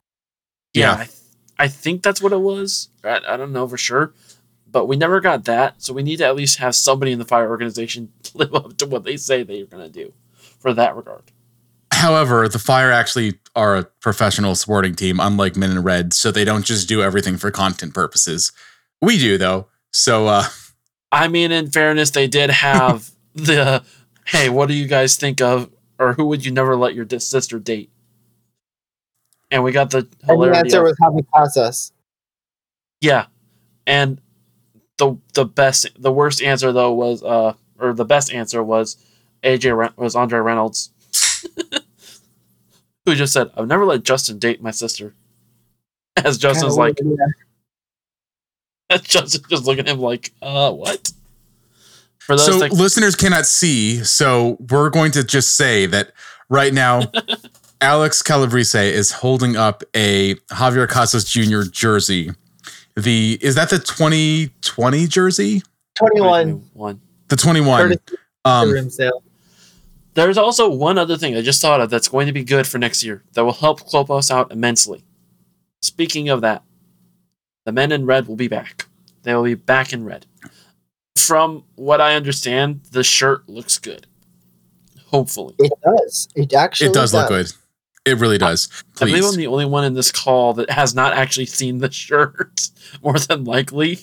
Yeah. I, th- I think that's what it was. I, I don't know for sure, but we never got that. So we need to at least have somebody in the fire organization live up to what they say they're going to do, for that regard. however, the Fire actually are a professional sporting team, unlike Men in Red. So they don't just do everything for content purposes. We do, though. So, uh, I mean, in fairness, they did have the hey, what do you guys think of, or who would you never let your sister date? And we got the And the answer Of, was Javi Casas. yeah, and the the best, the worst answer though was uh, or the best answer was AJ Ren- was Andre Reynolds, who just said, "I've never let Justin date my sister." As Justin's like, yeah. as Justin just looking at him like, uh, what? For those so that listeners cannot see. So we're going to just say that right now, Alex Calabrese is holding up a Javier Casas Jr. jersey. The is that the 2020 jersey? 21. one. The 21. Um, room sale. There's also one other thing I just thought of that's going to be good for next year that will help Klopas out immensely. Speaking of that, the men in red will be back. They will be back in red. From what I understand, the shirt looks good. Hopefully. It does. It actually it does look good. It really does. I believe I'm the only one in this call that has not actually seen the shirt, more than likely.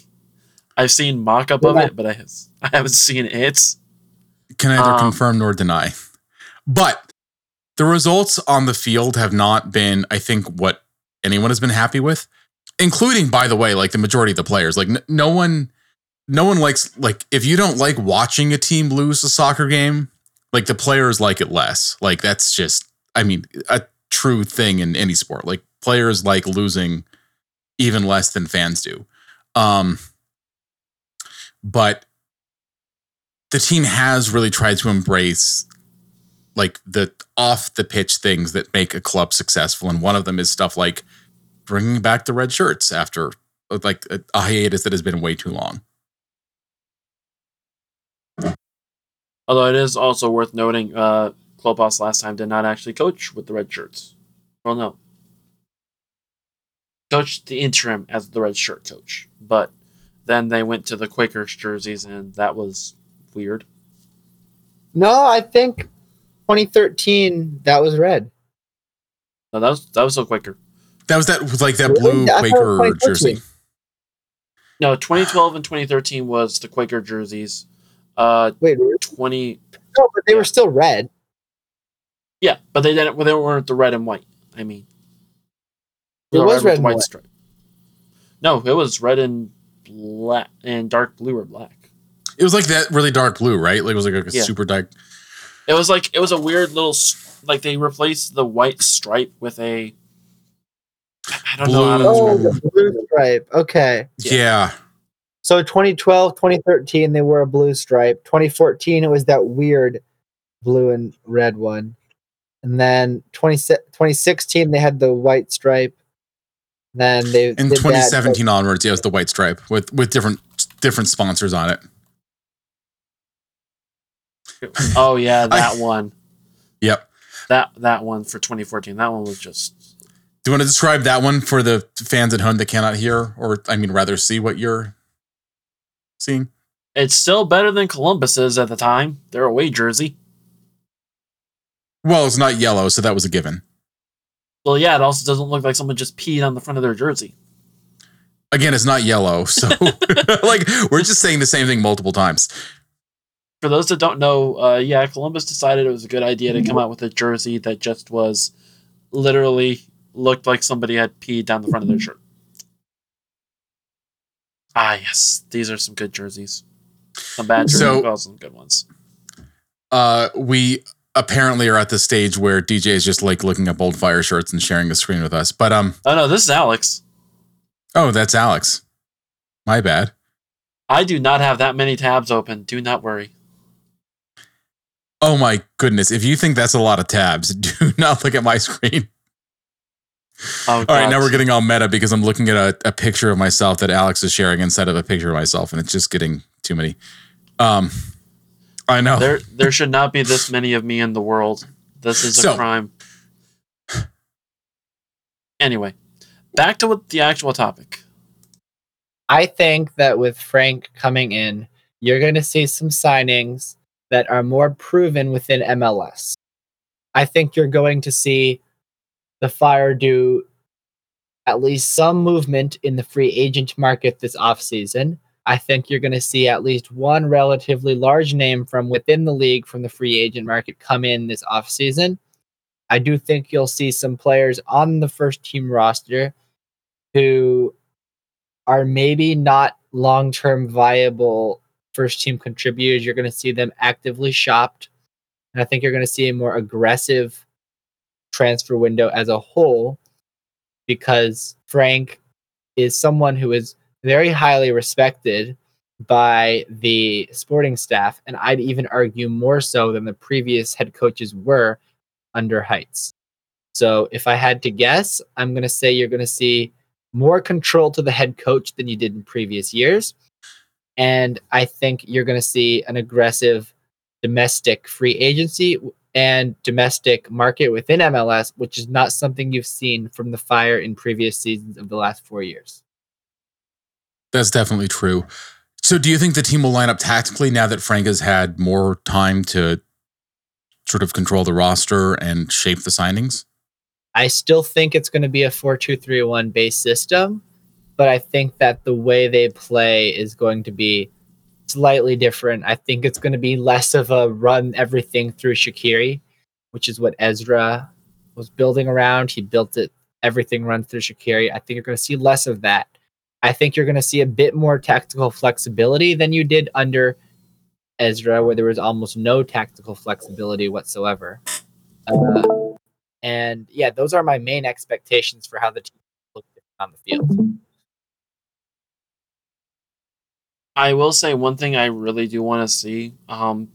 I've seen mock up of it, but I, has, I haven't seen it. Can neither Um, confirm nor deny. But the results on the field have not been, I think, what anyone has been happy with, including, by the way, like the majority of the players. Like n- no one, no one likes like if you don't like watching a team lose a soccer game, like the players like it less. Like that's just, I mean, a true thing in any sport. Like players like losing even less than fans do. Um, but the team has really tried to embrace like the off the pitch things that make a club successful and one of them is stuff like bringing back the red shirts after like a, a hiatus that has been way too long Although it is also worth noting, uh, Klopas last time did not actually coach with the red shirts. Well, no. Coached the interim as the red shirt coach. But then they went to the Quakers jerseys, and that was weird. No, I think 2013 that was red. No, that was that was still Quaker. that was that was like that Really? blue I thought it was quaker jersey No, 2012 and 2013 was the Quaker jerseys. Uh, Wait, really? 20 no, but they Yeah. were still red. Yeah, but they didn't. Well, they weren't the red and white. I mean, It was with red and white white. stripe. No, it was red and black and dark blue or black. it was like that really dark blue right like it was like a Yeah. super dark It was like it was a weird little like they replaced the white stripe with a. I don't know how to. Blue. Oh, describe it. Oh, the blue stripe. Okay. Yeah. yeah So 2012, 2013, they wore a blue stripe. 2014, it was that weird blue and red one. And then 20, 2016, they had the white stripe. Then they in did that, 2017 onwards yeah it was the white stripe with with different different sponsors on it Oh yeah, that one. yep That that one for 2014. That one was just. do you want to describe that one for the fans at home that cannot hear or i mean rather see what you're seeing It's still better than Columbus's at the time. they're away jersey. Well, it's not yellow, so that was a given. Well, yeah, it also doesn't look like someone just peed on the front of their jersey. Again, it's not yellow, so like we're just saying the same thing multiple times. For those that don't know, uh, yeah, Columbus decided it was a good idea to come out with a jersey that just was literally looked like somebody had peed down the front of their shirt. Ah, yes, these are some good jerseys. Some bad jerseys, So- some good ones. Uh, we apparently are at the stage where DJ is just like looking up old fire shirts and sharing the screen with us. But um, Oh no, this is Alex. oh, that's Alex. My bad. I do not have that many tabs open. Do not worry. Oh my goodness! If you think that's a lot of tabs, do not look at my screen. Oh, god! All right, now we're getting all meta because I'm looking at a, a picture of myself that Alex is sharing instead of a picture of myself, and it's just getting too many. Um, I know. There, there should not be this many of me in the world. This is a So- crime. Anyway, back to what the actual topic. I think that with Frank coming in, you're going to see some signings that are more proven within MLS. I think you're going to see the Fire do at least some movement in the free agent market this offseason. I think you're going to see at least one relatively large name from within the league from the free agent market come in this offseason. I do think you'll see some players on the first team roster who are maybe not long term viable first team contributors. You're going to see them actively shopped. And I think you're going to see a more aggressive transfer window as a whole because Frank is someone who is very highly respected by the sporting staff. And I'd even argue more so than the previous head coaches were under Heitz. So if I had to guess, I'm going to say you're going to see more control to the head coach than you did in previous years. And I think you're going to see an aggressive domestic free agency and domestic market within MLS, which is not something you've seen from the Fire in previous seasons of the last four years. That's definitely true. So, do you think the team will line up tactically now that Frank has had more time to sort of control the roster and shape the signings? I still think it's going to be a 4 2 3 1 base system, but I think that the way they play is going to be slightly different. I think it's going to be less of a run everything through Shaqiri, which is what Ezra was building around. He built it, everything runs through Shaqiri. I think you're going to see less of that. I think you're going to see a bit more tactical flexibility than you did under Ezra, where there was almost no tactical flexibility whatsoever. Uh, and yeah, those are my main expectations for how the team will look on the field. I will say one thing I really do want to see um,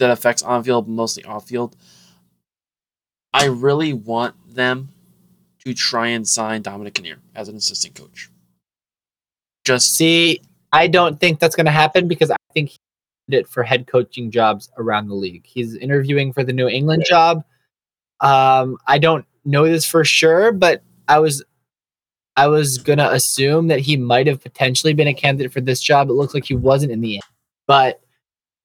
that affects on field, mostly off field. I really want them to try and sign Dominic Kinnear as an assistant coach. Just See, I don't think that's going to happen because I think he did it for head coaching jobs around the league. He's interviewing for the New England job. Um, I don't know this for sure, but I was I was gonna assume that he might have potentially been a candidate for this job. It looks like he wasn't in the end, but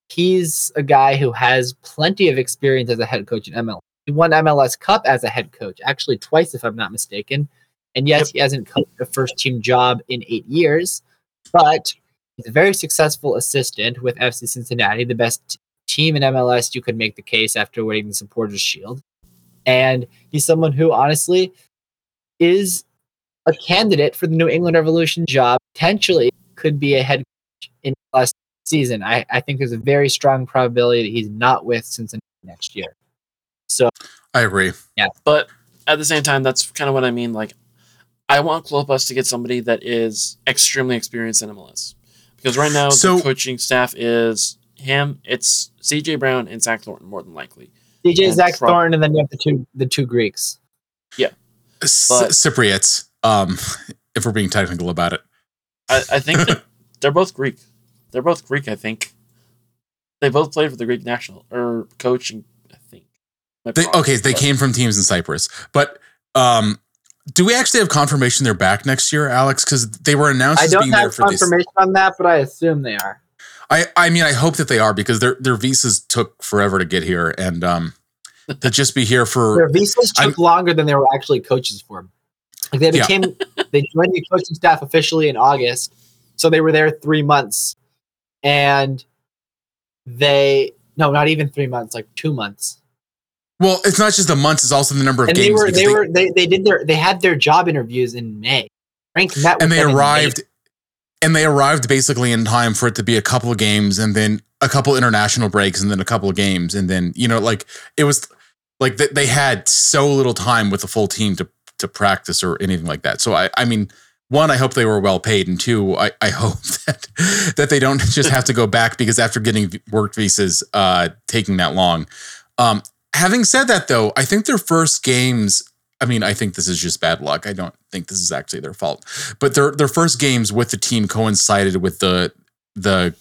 he's a guy who has plenty of experience as a head coach in MLS. He won MLS Cup as a head coach, actually twice, if I'm not mistaken. And yes, he hasn't coached a first team job in eight years, but he's a very successful assistant with FC Cincinnati, the best team in MLS. You could make the case after winning the Supporters Shield, and he's someone who honestly is a candidate for the New England Revolution job. Potentially, could be a head coach in last season. I, I think there's a very strong probability that he's not with Cincinnati next year. So I agree. Yeah. But at the same time, that's kind of what I mean. Like, I want Klopas to get somebody that is extremely experienced in MLS because right now So- the coaching staff is him. It's CJ Brown and Zach Thornton more than likely. DJ And Zach Trump. Thornton, and then you have the two the two Greeks. S- But- Cypriots, um, if we're being technical about it. I, I think they're, they're both Greek. They're both Greek. I think they both played for the Greek national or coaching. I think. They, wrong, okay, they but- came from teams in Cyprus, but um, do we actually have confirmation they're back next year, Alex? Because they were announced I as don't being there have for this. confirmation on that, but I assume they are. I I mean I hope that they are because their their visas took forever to get here and um to just be here for Their visas took I'm- longer than they were actually coaches for. Like they Yeah. became they joined the coaching staff officially in August, so they were there three months, and they no, not even three months, like two months. Well it's not just the months it's also the number of And they games were because they were they, they did their they had their job interviews in May. Frank met and they them in May. arrived and they arrived basically in time for it to be a couple of games and then a couple international breaks and then a couple of games and then you know like it was like th- they had so little time with the full team to to practice or anything like that so i i mean one i hope they were well paid and two i i hope that that they don't just have to go back because after getting work visas uh taking that long um having said that though i think their first games I mean, I think this is just bad luck. I don't think this is actually their fault. But their their first games with the team coincided with the the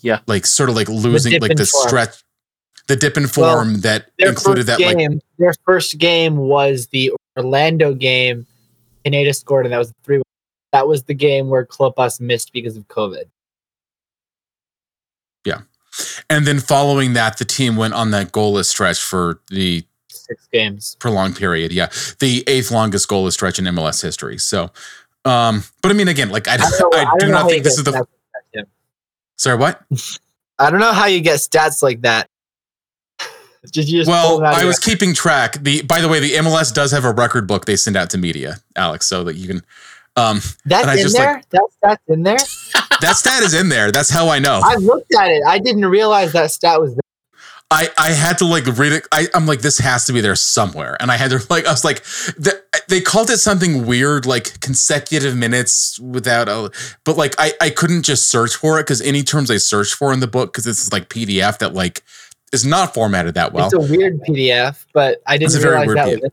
Yeah. like sort of like losing dip like the form. stretch the dip in Well, form that included first that like game. their first game was the Orlando game. Pineda scored, and that was three. That was the game where Klopas missed because of COVID. And then following that the team went on that goalless stretch for the Six games. prolonged period. Yeah. The eighth longest goalless stretch in MLS history. So um but I mean again, like I, I don't know, I, I don't not think this is the stats that, Tim. sorry what? I don't know how you get stats like that. Did you just Well, them out I your- was keeping track. The by the way, the MLS does have a record book they send out to media, Alex, so that you can. Um, That's and I in just, there. like- that stats in there. that stat is in there. That's how I know. I looked at it. I didn't realize that stat was there. I I had to like read it. I, I'm like, this has to be there somewhere, and I had to like, I was like, the, they called it something weird, like consecutive minutes without a, but like I I couldn't just search for it because any terms I searched for in the book because it's like PDF that like is not formatted that well. It's a weird PDF, but I didn't realize that was PDF. in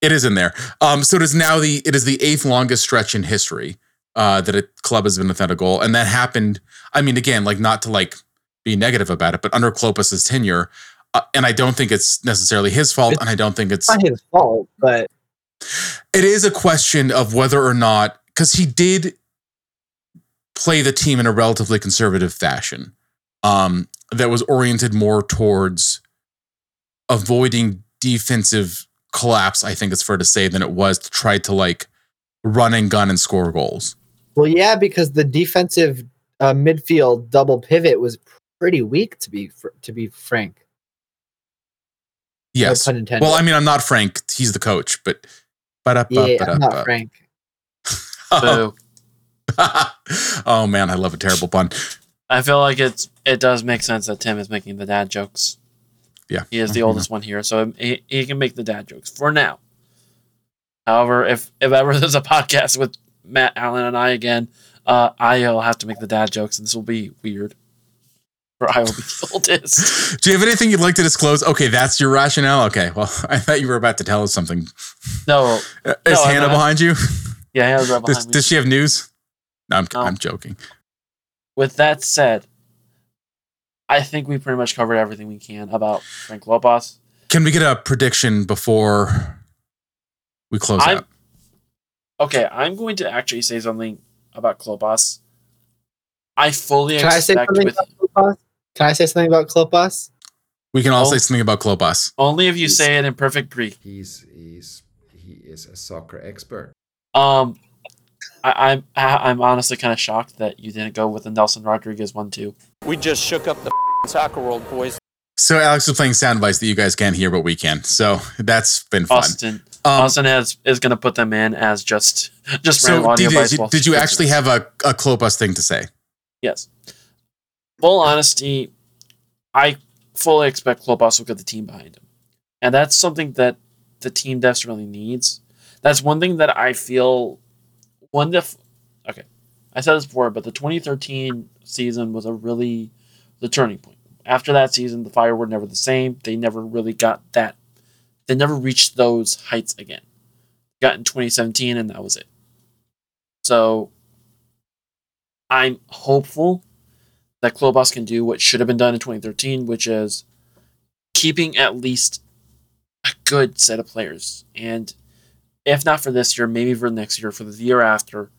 It is in there. Um, so it is now the it is the eighth longest stretch in history uh, that a club has been without a goal, and that happened. I mean, again, like not to like be negative about it, but under Klopas's tenure, uh, and I don't think it's necessarily his fault, It's- and I don't think it's It's not his fault, but it is a question of whether or not because he did play the team in a relatively conservative fashion um, that was oriented more towards avoiding defensive collapse i think it's fair to say than it was to try to like run and gun and score goals well, yeah, because the defensive uh, midfield double pivot was pretty weak to be fr- to be frank. No yes pun well i mean i'm not frank he's the coach but but yeah, I'm not Frank. Boo. oh man i love a terrible pun I feel like it's it does make sense that Tim is making the dad jokes. Yeah. He is the oldest one here, so he, he can make the dad jokes for now. However, if if ever there's a podcast with Matt Allen and I again, uh, I'll have to make the dad jokes, and this will be weird. For I will be the oldest. Do you have anything you'd like to disclose? Okay, that's your rationale. Okay, well, I thought you were about to tell us something. No, Uh, Is No, Hannah behind you? yeah, Hannah's right Does, me. does she have news? No, I'm, No. I'm joking. With that said, I think we pretty much covered everything we can about Frank Klopas. Can we get a prediction before we close I'm- out? Okay, I'm going to actually say something about Klopas. I fully Can I say expect something with about Klopas? Can I say something about Klopas? We can all Oh. say something about Klopas. only if you say it in perfect Greek. He's he's he is a soccer expert. Um, I, I'm I- I'm honestly kind of shocked that you didn't go with the Nelson Rodriguez one too. We just shook up the soccer world, boys. So Alex is playing sound bites that you guys can't hear, but we can. So that's been fun. Austin Um, Austin has is going to put them in as just just so random audio bites did, did you actually have a, a Klopas thing to say? Yes. Full honesty, I fully expect Klopas will get the team behind him. And that's something that the team desperately needs. That's one thing that I feel one def okay. I said this before, but the 2013 season was a really the turning point. After that season, the Fire were never the same. They never really got that. They never reached those heights again. Got in 2017, and that was it. So I'm hopeful that Klopas can do what should have been done in 2013, which is keeping at least a good set of players. And if not for this year, maybe for next year, for the year after,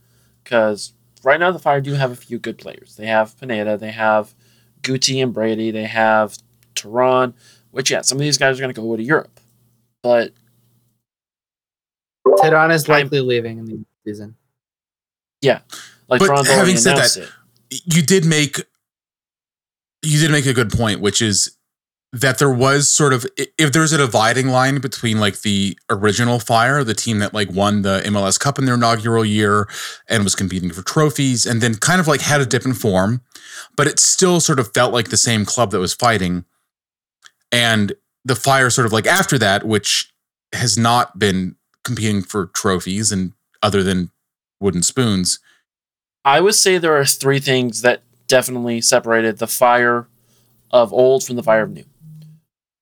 because right now the Fire do have a few good players. They have Pineda, they have Guti and Brady, they have Terán, which yeah, some of these guys are going to go to Europe, but Terán is I'm- likely leaving in the season. Yeah, like But Terán's having said that, it. you did make you did make a good point, which is that there was sort of if there's a dividing line between like the original Fire, the team that like won the MLS Cup in their inaugural year and was competing for trophies, and then kind of like had a dip in form, but it still sort of felt like the same club that was fighting. And the Fire sort of like after that, which has not been competing for trophies and other than wooden spoons. I would say there are three things that definitely separated the Fire of old from the Fire of new.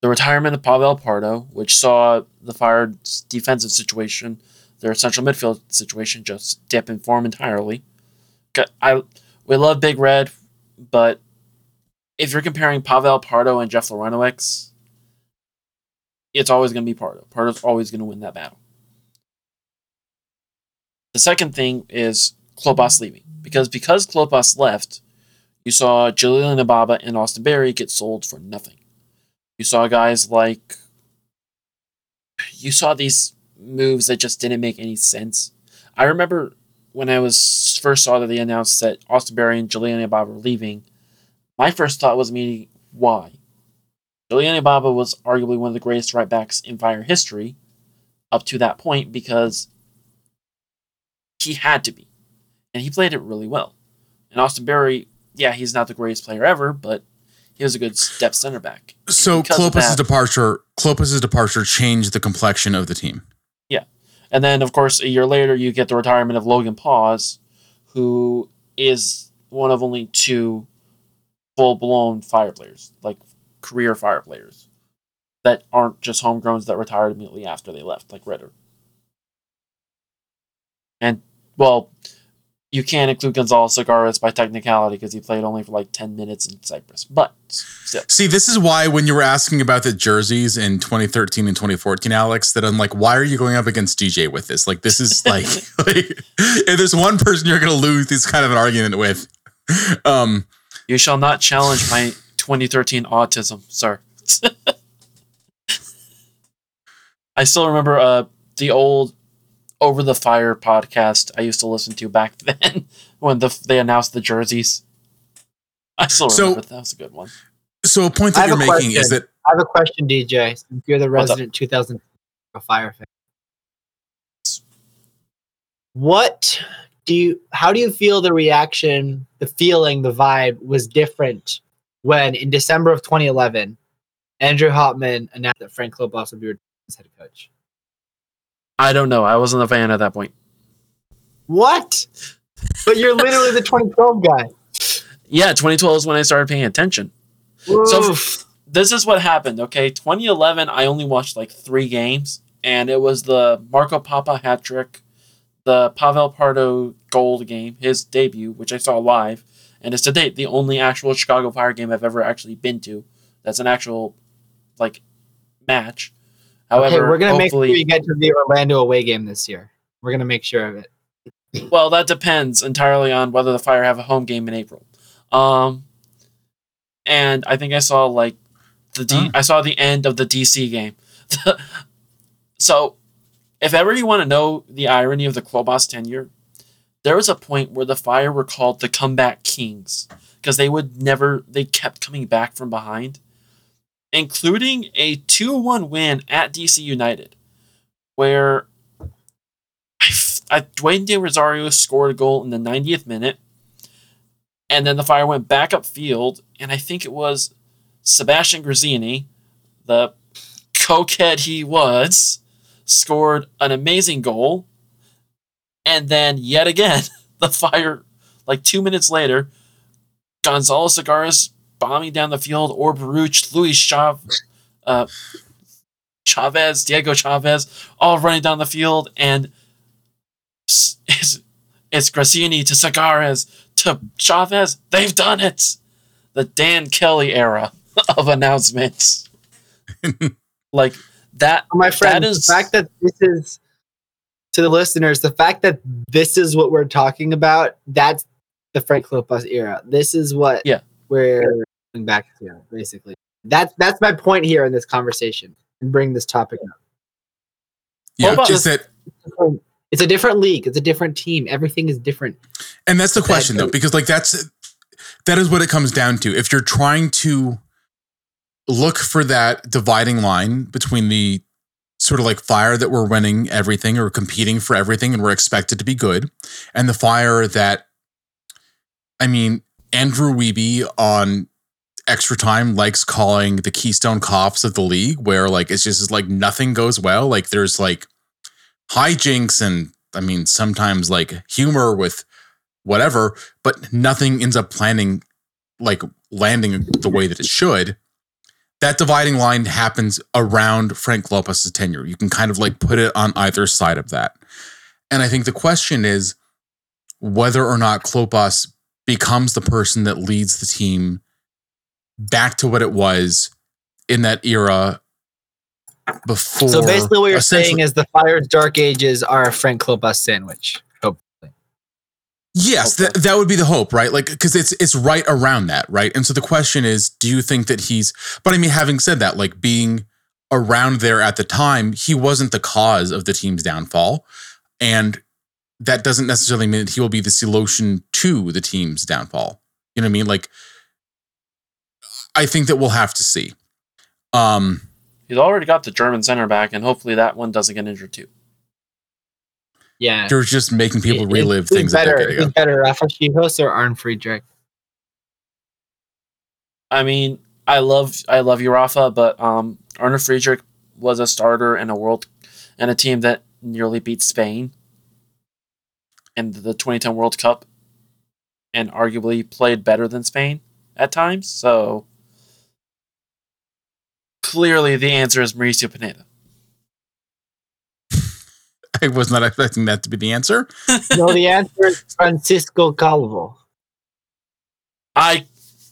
The retirement of Pavel Pardo, which saw the Fire's defensive situation, their central midfield situation, just dip in form entirely. I we love Big Red, but if you're comparing Pavel Pardo and Jeff Larentowicz, it's always going to be Pardo. Pardo's always going to win that battle. The second thing is Klopas leaving because because Klopas left, you saw Jalil Anibaba and Austin Berry get sold for nothing. You saw guys like you saw these moves that just didn't make any sense. I remember when I was first saw that they announced that Austin Berry and Jalil Anibaba were leaving. My first thought was immediately why. Jalil Anibaba was arguably one of the greatest right backs in Fire history up to that point because he had to be. And he played it really well. And Austin Berry, yeah, he's not the greatest player ever, but he was a good step center back. And So Klopas' departure, Klopas' departure changed the complexion of the team. Yeah. And then, of course, a year later, you get the retirement of Logan Pause, who is one of only two full blown fire players, like career fire players, that aren't just homegrowns that retired immediately after they left, like Ritter. And, well, you can't include Gonzalo Segares by technicality because he played only for like 10 minutes in Cyprus. But still. See, this is why when you were asking about the jerseys in 2013 and 2014, Alex, that I'm like, why are you going up against DJ with this? Like, this is like, like if there's one person you're going to lose this kind of an argument with. Um, You shall not challenge my 2013 autism, sir. I still remember uh, the old Over the Fire podcast I used to listen to back then when the, they announced the jerseys. I still So- remember that was a good one. so a point I that have you're a making is question. that I have a question, DJ. Since you're the What's up? resident 2000 Fire fan. What do you? How do you feel the reaction, the feeling, the vibe was different when in December of 2011, Andrew Hauptman announced that Frank Klopas would be as head coach? I don't know. I wasn't a fan at that point. What? But you're literally the 2012 guy. Yeah, 2012 is when I started paying attention. So- this is what happened, okay? 2011, I only watched like three games, and it was the Marco Pappa hat trick, the Pavel Pardo gold game, his debut, which I saw live, and is to date the only actual Chicago Fire game I've ever actually been to. That's an actual, like, match. However, okay, we're gonna make sure hopefully, you get to the Orlando away game this year. We're gonna make sure of it. well, that depends entirely on whether the Fire have a home game in April. Um, and I think I saw like the D- Oh. I saw the end of the DC game. so, if ever you want to know the irony of the Klopas tenure, there was a point where the Fire were called the comeback kings because they would never they kept coming back from behind, including a two-one win at DC United, where I, I Dwayne De Rosario scored a goal in the 90th minute, and then the Fire went back upfield, and I think it was Sebastian Grazzini, the cokehead he was, scored an amazing goal, and then yet again the Fire, like two minutes later, Gonzalo Segares bombing down the field, or Baruch, Luis Chav, uh, Chavez, Diego Chavez, all running down the field, and it's, it's Grazzini to Segares to Chavez. They've done it. The Dan Kelly era of announcements. like that. my friend, is- the fact that this is to the listeners, the fact that this is what we're talking about, that's the Frank Klopas era. This is what Yeah. we're going back to basically. That's that's my point here in this conversation and bring this topic up. Yeah, about is that It's a different league. It's a different team. Everything is different. And that's the Bad question though, because like that's that is what it comes down to. If you're trying to look for that dividing line between the sort of like fire that we're winning everything or competing for everything and we're expected to be good, and the fire that I mean, Andrew Wiebe on extra time likes calling the Keystone Cops of the league, where like it's just like nothing goes well. Like there's like hijinks and I mean sometimes like humor with whatever, but nothing ends up planning like landing the way that it should. That dividing line happens around Frank Klopas's tenure. You can kind of like put it on either side of that. And I think the question is whether or not Klopas becomes the person that leads the team back to what it was in that era before. so basically, what you're saying is the Fire's dark ages are a Frank Klopas sandwich. Yes, Okay. that that would be the hope, right? Like because it's it's right around that, right? And so the question is, do you think that he's but I mean having said that, like being around there at the time, he wasn't the cause of the team's downfall. And that doesn't necessarily mean that he will be the solution to the team's downfall. You know what I mean? Like I think that we'll have to see. Um He's already got the German center back, and hopefully that one doesn't get injured too. Yeah. they're just making people It- relive who's things better. decade ago. Who's better, Rafa Czichos or Arne Friedrich? I mean, I love I love you, Rafa, but um, Arne Friedrich was a starter in a world and a team that nearly beat Spain in the 2010 World Cup, and arguably played better than Spain at times. So clearly, the answer is Mauricio Pineda. I was not expecting that to be the answer. no, the answer is Francisco Calvo. I,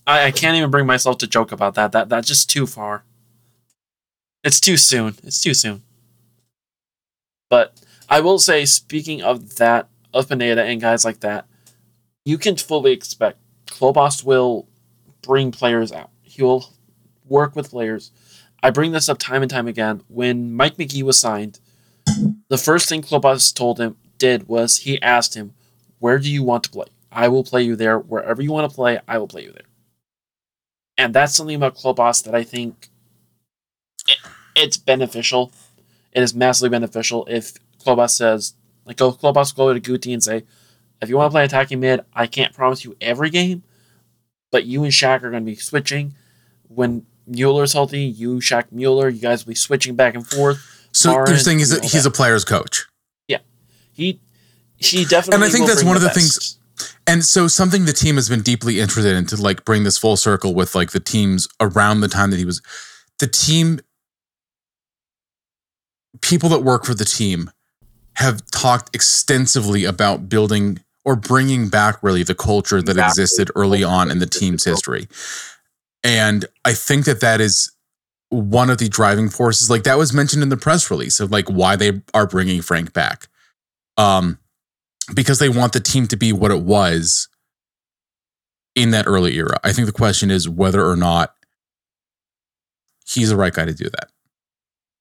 I I can't even bring myself to joke about that. That that's just too far. It's too soon. It's too soon. But I will say, speaking of that, of Pineda and guys like that, you can fully expect Klopas will bring players out. He will work with players. I bring this up time and time again. When Mike Magee was signed, the first thing Klopas told him did was he asked him, "Where do you want to play? I will play you there. Wherever you want to play, I will play you there." And that's something about Klopas that I think it, it's beneficial. It is massively beneficial if Klopas says, like, go Klopas go to Guti and say, if you want to play attacking mid, I can't promise you every game, but you and Shaq are going to be switching. When Mueller's healthy, you, Shaq, Mueller, you guys will be switching back and forth. So you're saying he's a, he's that. a player's coach. Yeah, he he definitely. And I think that's one of the best. And so something the team has been deeply interested in to like bring this full circle with like the teams around the time that he was the team people that work for the team have talked extensively about building or bringing back really the culture that Exactly. existed early on in the team's history. And I think that that is one of the driving forces like that was mentioned in the press release of like why they are bringing Frank back. Um because they want the team to be what it was in that early era. I think the question is whether or not he's the right guy to do that.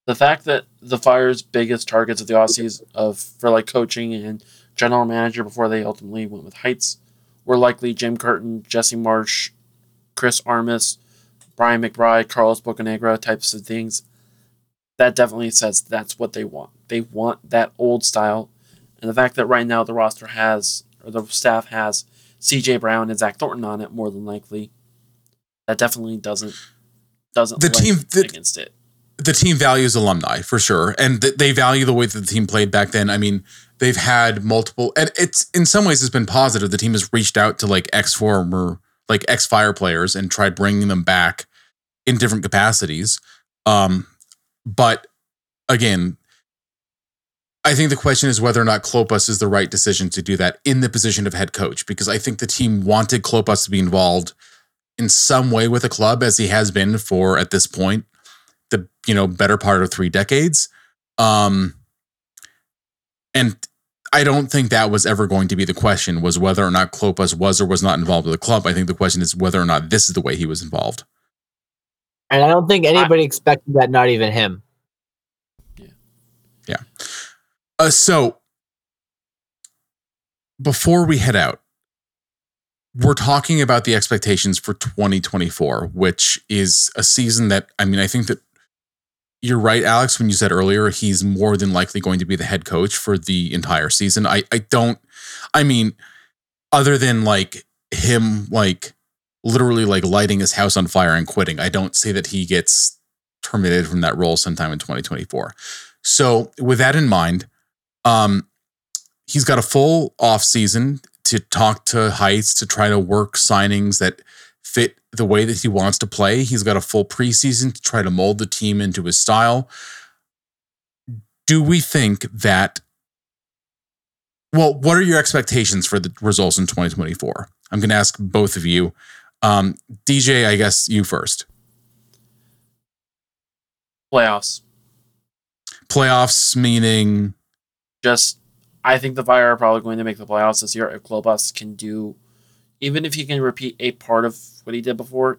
the fact that the Fire's biggest targets of the Aussies of for like coaching and general manager before they ultimately went with Heitz were likely Jim Curtin, Jesse Marsch, Chris Armas, Brian McBride, Carlos Bocanegra types of things. That definitely says that's what they want. They want that old style. And the fact that right now the roster has or the staff has CJ Brown and Zach Thornton on it more than likely. That definitely doesn't doesn't The team- the- against it. the team values alumni for sure and th- they value the way that the team played back then i mean they've had multiple and it's in some ways it's been positive the team has reached out to like ex former like ex fire players and tried bringing them back in different capacities um but again I think the question is whether or not Klopas is the right decision to do that in the position of head coach, because I think the team wanted Klopas to be involved in some way with the club, as he has been for at this point the you know better part of three decades um and I don't think that was ever going to be the question was whether or not Klopas was or was not involved with the club. I think the question is whether or not this is the way he was involved. And I don't think anybody expected that, not even him. Yeah. Yeah. Uh, so before we head out, we're talking about the expectations for 2024, which is a season that I mean, I think that you're right, Alex, when you said earlier he's more than likely going to be the head coach for the entire season. I I don't I mean, other than like him like literally like lighting his house on fire and quitting, I don't say that he gets terminated from that role sometime in 2024. So with that in mind, um, he's got a full off season to talk to Heitz to try to work signings that fit the way that he wants to play. He's got a full preseason to try to mold the team into his style. Do we think that? Well, what are your expectations for the results in 2024? I'm going to ask both of you. Um, DJ, I guess you first. Playoffs. Playoffs meaning Just, I think the Fire are probably going to make the playoffs this year if Klopas can do, even if he can repeat a part of what he did before,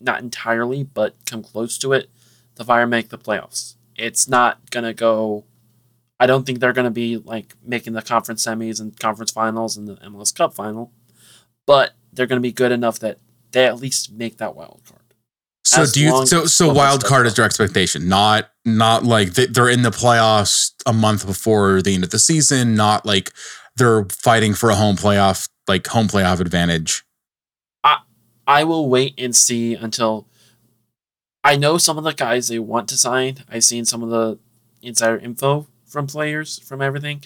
not entirely, but come close to it, the Fire make the playoffs. It's not going to go, I don't think they're going to be like making the conference semis and conference finals and the MLS Cup final, but they're going to be good enough that they at least make that wild card. So As do you so so wild card is your expectation, not not like they're in the playoffs a month before the end of the season, not like they're fighting for a home playoff like home playoff advantage. I I will wait and see until I know some of the guys they want to sign. I've seen some of the insider info from players from everything.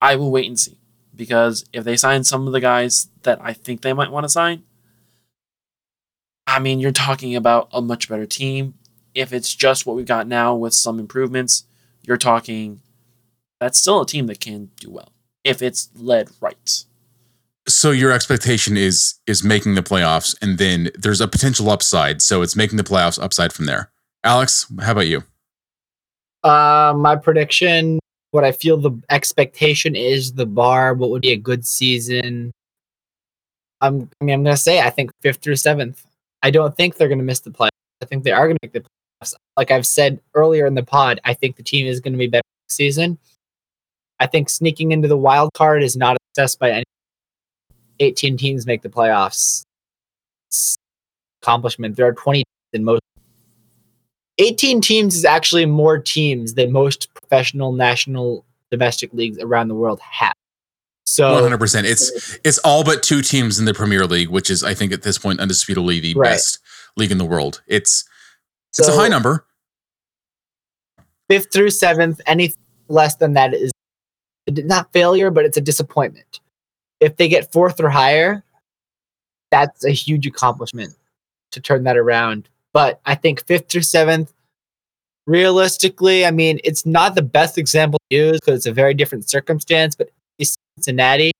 I will wait and see because if they sign some of the guys that I think they might want to sign, I mean, you're talking about a much better team. If it's just what we've got now with some improvements, you're talking that's still a team that can do well if it's led right. So your expectation is is making the playoffs, and then there's a potential upside. So it's making the playoffs upside from there. Alex, how about you? Uh, my prediction, what I feel the expectation is the bar, what would be a good season. I'm, I mean, I'm going to say, I think fifth through seventh. I don't think they're going to miss the playoffs. I think they are going to make the playoffs. Like I've said earlier in the pod, I think the team is going to be better next season. I think sneaking into the wild card is not assessed by any 18 teams make the playoffs. Accomplishment. There are 20 in most 18 teams is actually more teams than most professional national domestic leagues around the world have. So One hundred percent. It's it's all but two teams in the Premier League, which is I think at this point undisputably the Right. best league in the world. It's it's a high number. Fifth through seventh, any less than that is not failure, but it's a disappointment. If they get fourth or higher, that's a huge accomplishment to turn that around. But I think fifth through seventh, realistically, I mean, it's not the best example to use because it's a very different circumstance, but Cincinnati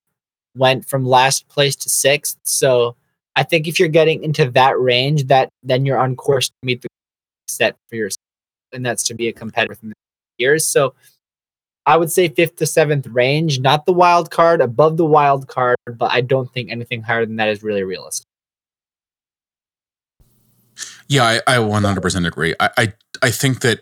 went from last place to sixth. So I think if you're getting into that range, that then you're on course to meet the set for yourself, and that's to be a competitor within the years. So I would say fifth to seventh range, not the wild card, above the wild card, but I don't think anything higher than that is really realistic. Yeah, I, I 100% agree. I, I I think that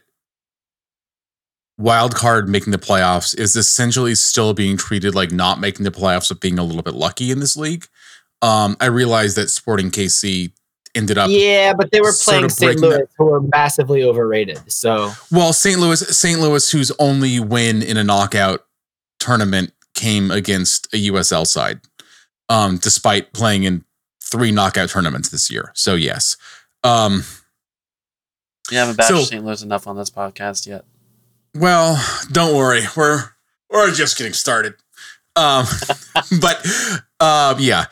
wild card making the playoffs is essentially still being treated like not making the playoffs, but being a little bit lucky in this league. Um, I realize that Sporting KC ended up Yeah, but they were sort playing of St. breaking that- Louis, who were massively overrated. So well, St. Louis, St. Louis, whose only win in a knockout tournament came against a USL side, um, despite playing in three knockout tournaments this year. So yes, um, You haven't bashed So- St. Louis enough on this podcast yet. Well, don't worry. We're we're just getting started. Um, but uh, yeah,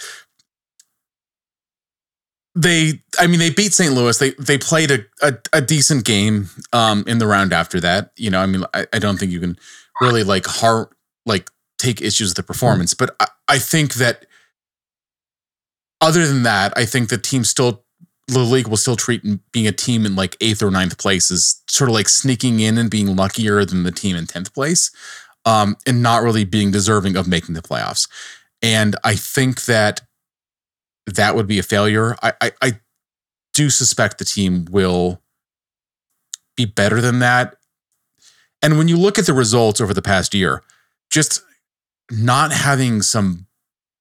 they. I mean, they beat St. Louis. They they played a, a, a decent game um, in the round after that. You know, I mean, I, I don't think you can really like heart like take issues with the performance, but I, I think that other than that, I think the team still the league will still treat being a team in like eighth or ninth place as sort of like sneaking in and being luckier than the team in tenth place. um, and not really being deserving of making the playoffs. And I think that that would be a failure. I, I, I do suspect the team will be better than that. And when you look at the results over the past year, just not having some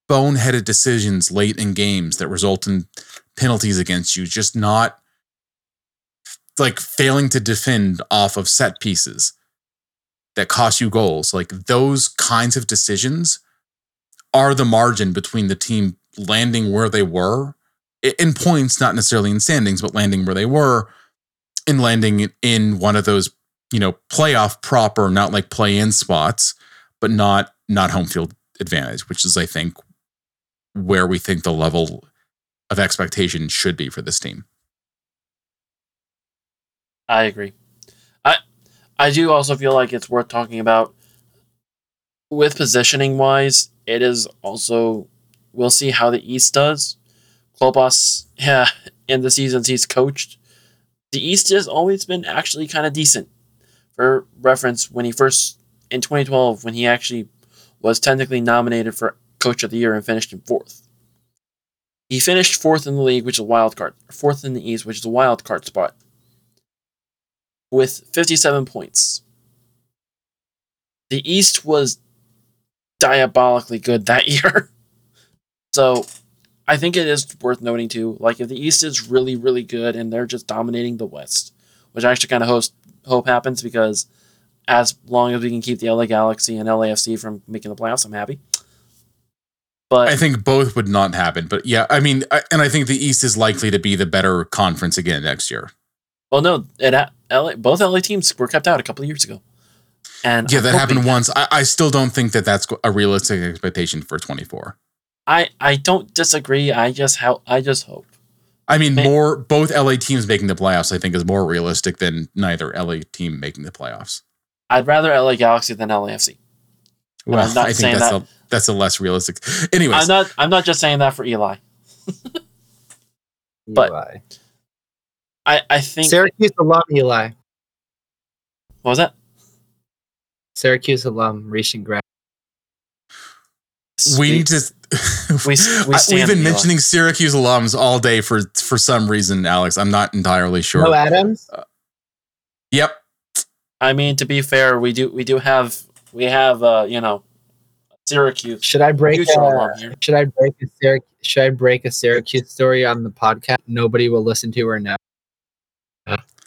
boneheaded decisions late in games that result in penalties against you, just not like failing to defend off of set pieces that cost you goals. Like those kinds of decisions are the margin between the team landing where they were in points, not necessarily in standings, but landing where they were and landing in one of those, you know, playoff proper, not like play in spots, but not not home field advantage, which is I think where we think the level of expectation should be for this team. I agree. I I do also feel like it's worth talking about with positioning wise. It is also we'll see how the East does. Klopas, yeah, in the seasons he's coached, the East has always been actually kind of decent. For reference, when he first in 2012, when he actually was technically nominated for Coach of the Year and finished in fourth. He finished fourth in the league, which is a wild card. Fourth in the East, which is a wild card spot with 57 points. The East was diabolically good that year. so I think it is worth noting too. Like if the East is really, really good and they're just dominating the West, which I actually kind of hope happens because as long as we can keep the LA Galaxy and LAFC from making the playoffs, I'm happy. But I think both would not happen. But yeah, I mean, I, and I think the East is likely to be the better conference again next year. well, no, it LA, both LA teams were kept out a couple of years ago. And Yeah, I'm that happened once. I, I still don't think that that's a realistic expectation for 24. I I don't disagree. I just how I just hope. I mean, Man. more both LA teams making the playoffs, I think, is more realistic than neither LA team making the playoffs. I'd rather LA Galaxy than LAFC. Well, I'm not I think saying that's that- a that's a less realistic. Anyways, I'm not I'm not just saying that for Eli. But- Eli. I I think Syracuse alum Eli. what was that? Syracuse alum Rishan Grant. we need to. We- we I- stand We've been Eli. mentioning Syracuse alums all day for for some reason, Alex. I'm not entirely sure. No Adams. Uh, yep. I mean to be fair, we do we do have we have uh you know Syracuse Should I break? A, should I break a Syracuse? Should I break a Syracuse story on the podcast? Nobody will listen to or know.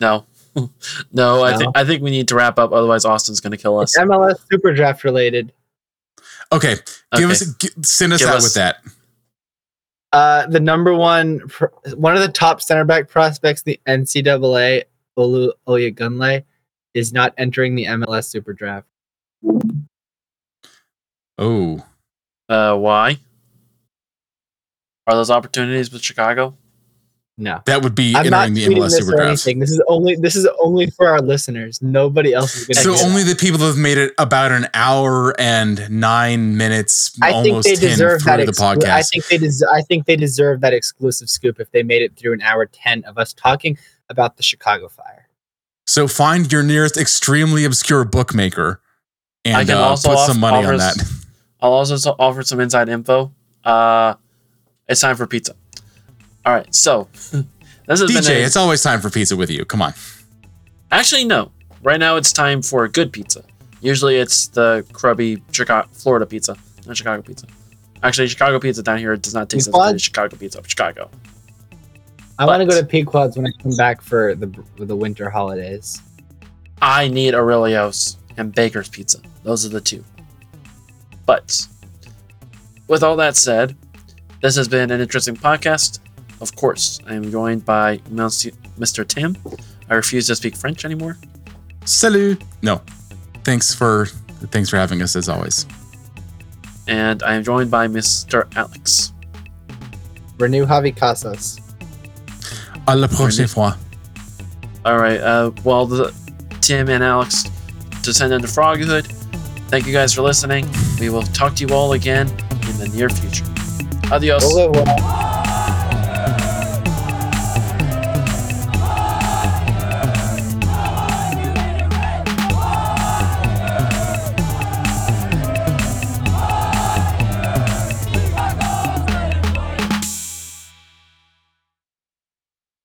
No. no, I think I think we need to wrap up otherwise Austin's going to kill us. It's MLS Super Draft related. Okay. Give Okay. us gi- send us Give out us- with that. Uh, the number one, pr- one of the top center back prospects, the NCAA, Olu Oyegunle, is not entering the MLS Super Draft. Oh. Uh why? Are those opportunities with Chicago? No, That would be I'm not entering the tweeting MLS this Super or anything. This is only this is only for our listeners. Nobody else is going to. So Exactly. only the people that have made it about an hour and nine minutes, I think almost they ten deserve through that. the exclu- podcast. I think they des- I think they deserve that exclusive scoop if they made it through an hour ten of us talking about the Chicago Fire. so find your nearest extremely obscure bookmaker I can uh, also put off- some money on offer that. s- I'll also offer some inside info. Uh it's time for pizza. All right. So, this has been DJ, a- it's always time for pizza with you. Come on. Actually, no. Right now, it's time for a good pizza. Usually, it's the crubby Chicago, Florida pizza, not Chicago pizza. Actually, Chicago pizza down here does not taste as good as Chicago pizza of Chicago. I want to go to Pequod's when I come back for the for the winter holidays. I need Aurelio's and Baker's pizza. Those are the two. But with all that said, this has been an interesting podcast. Of course, I am joined by Mr. Tim. I refuse to speak French anymore. Salut. No. Thanks for thanks for having us as always. And I am joined by Mr. Alex. Renew Javi Casas. À la prochaine fois. All right. Uh, well, the, Tim and Alex descend into Froghood. Thank you guys for listening. We will talk to you all again in the near future. Adios.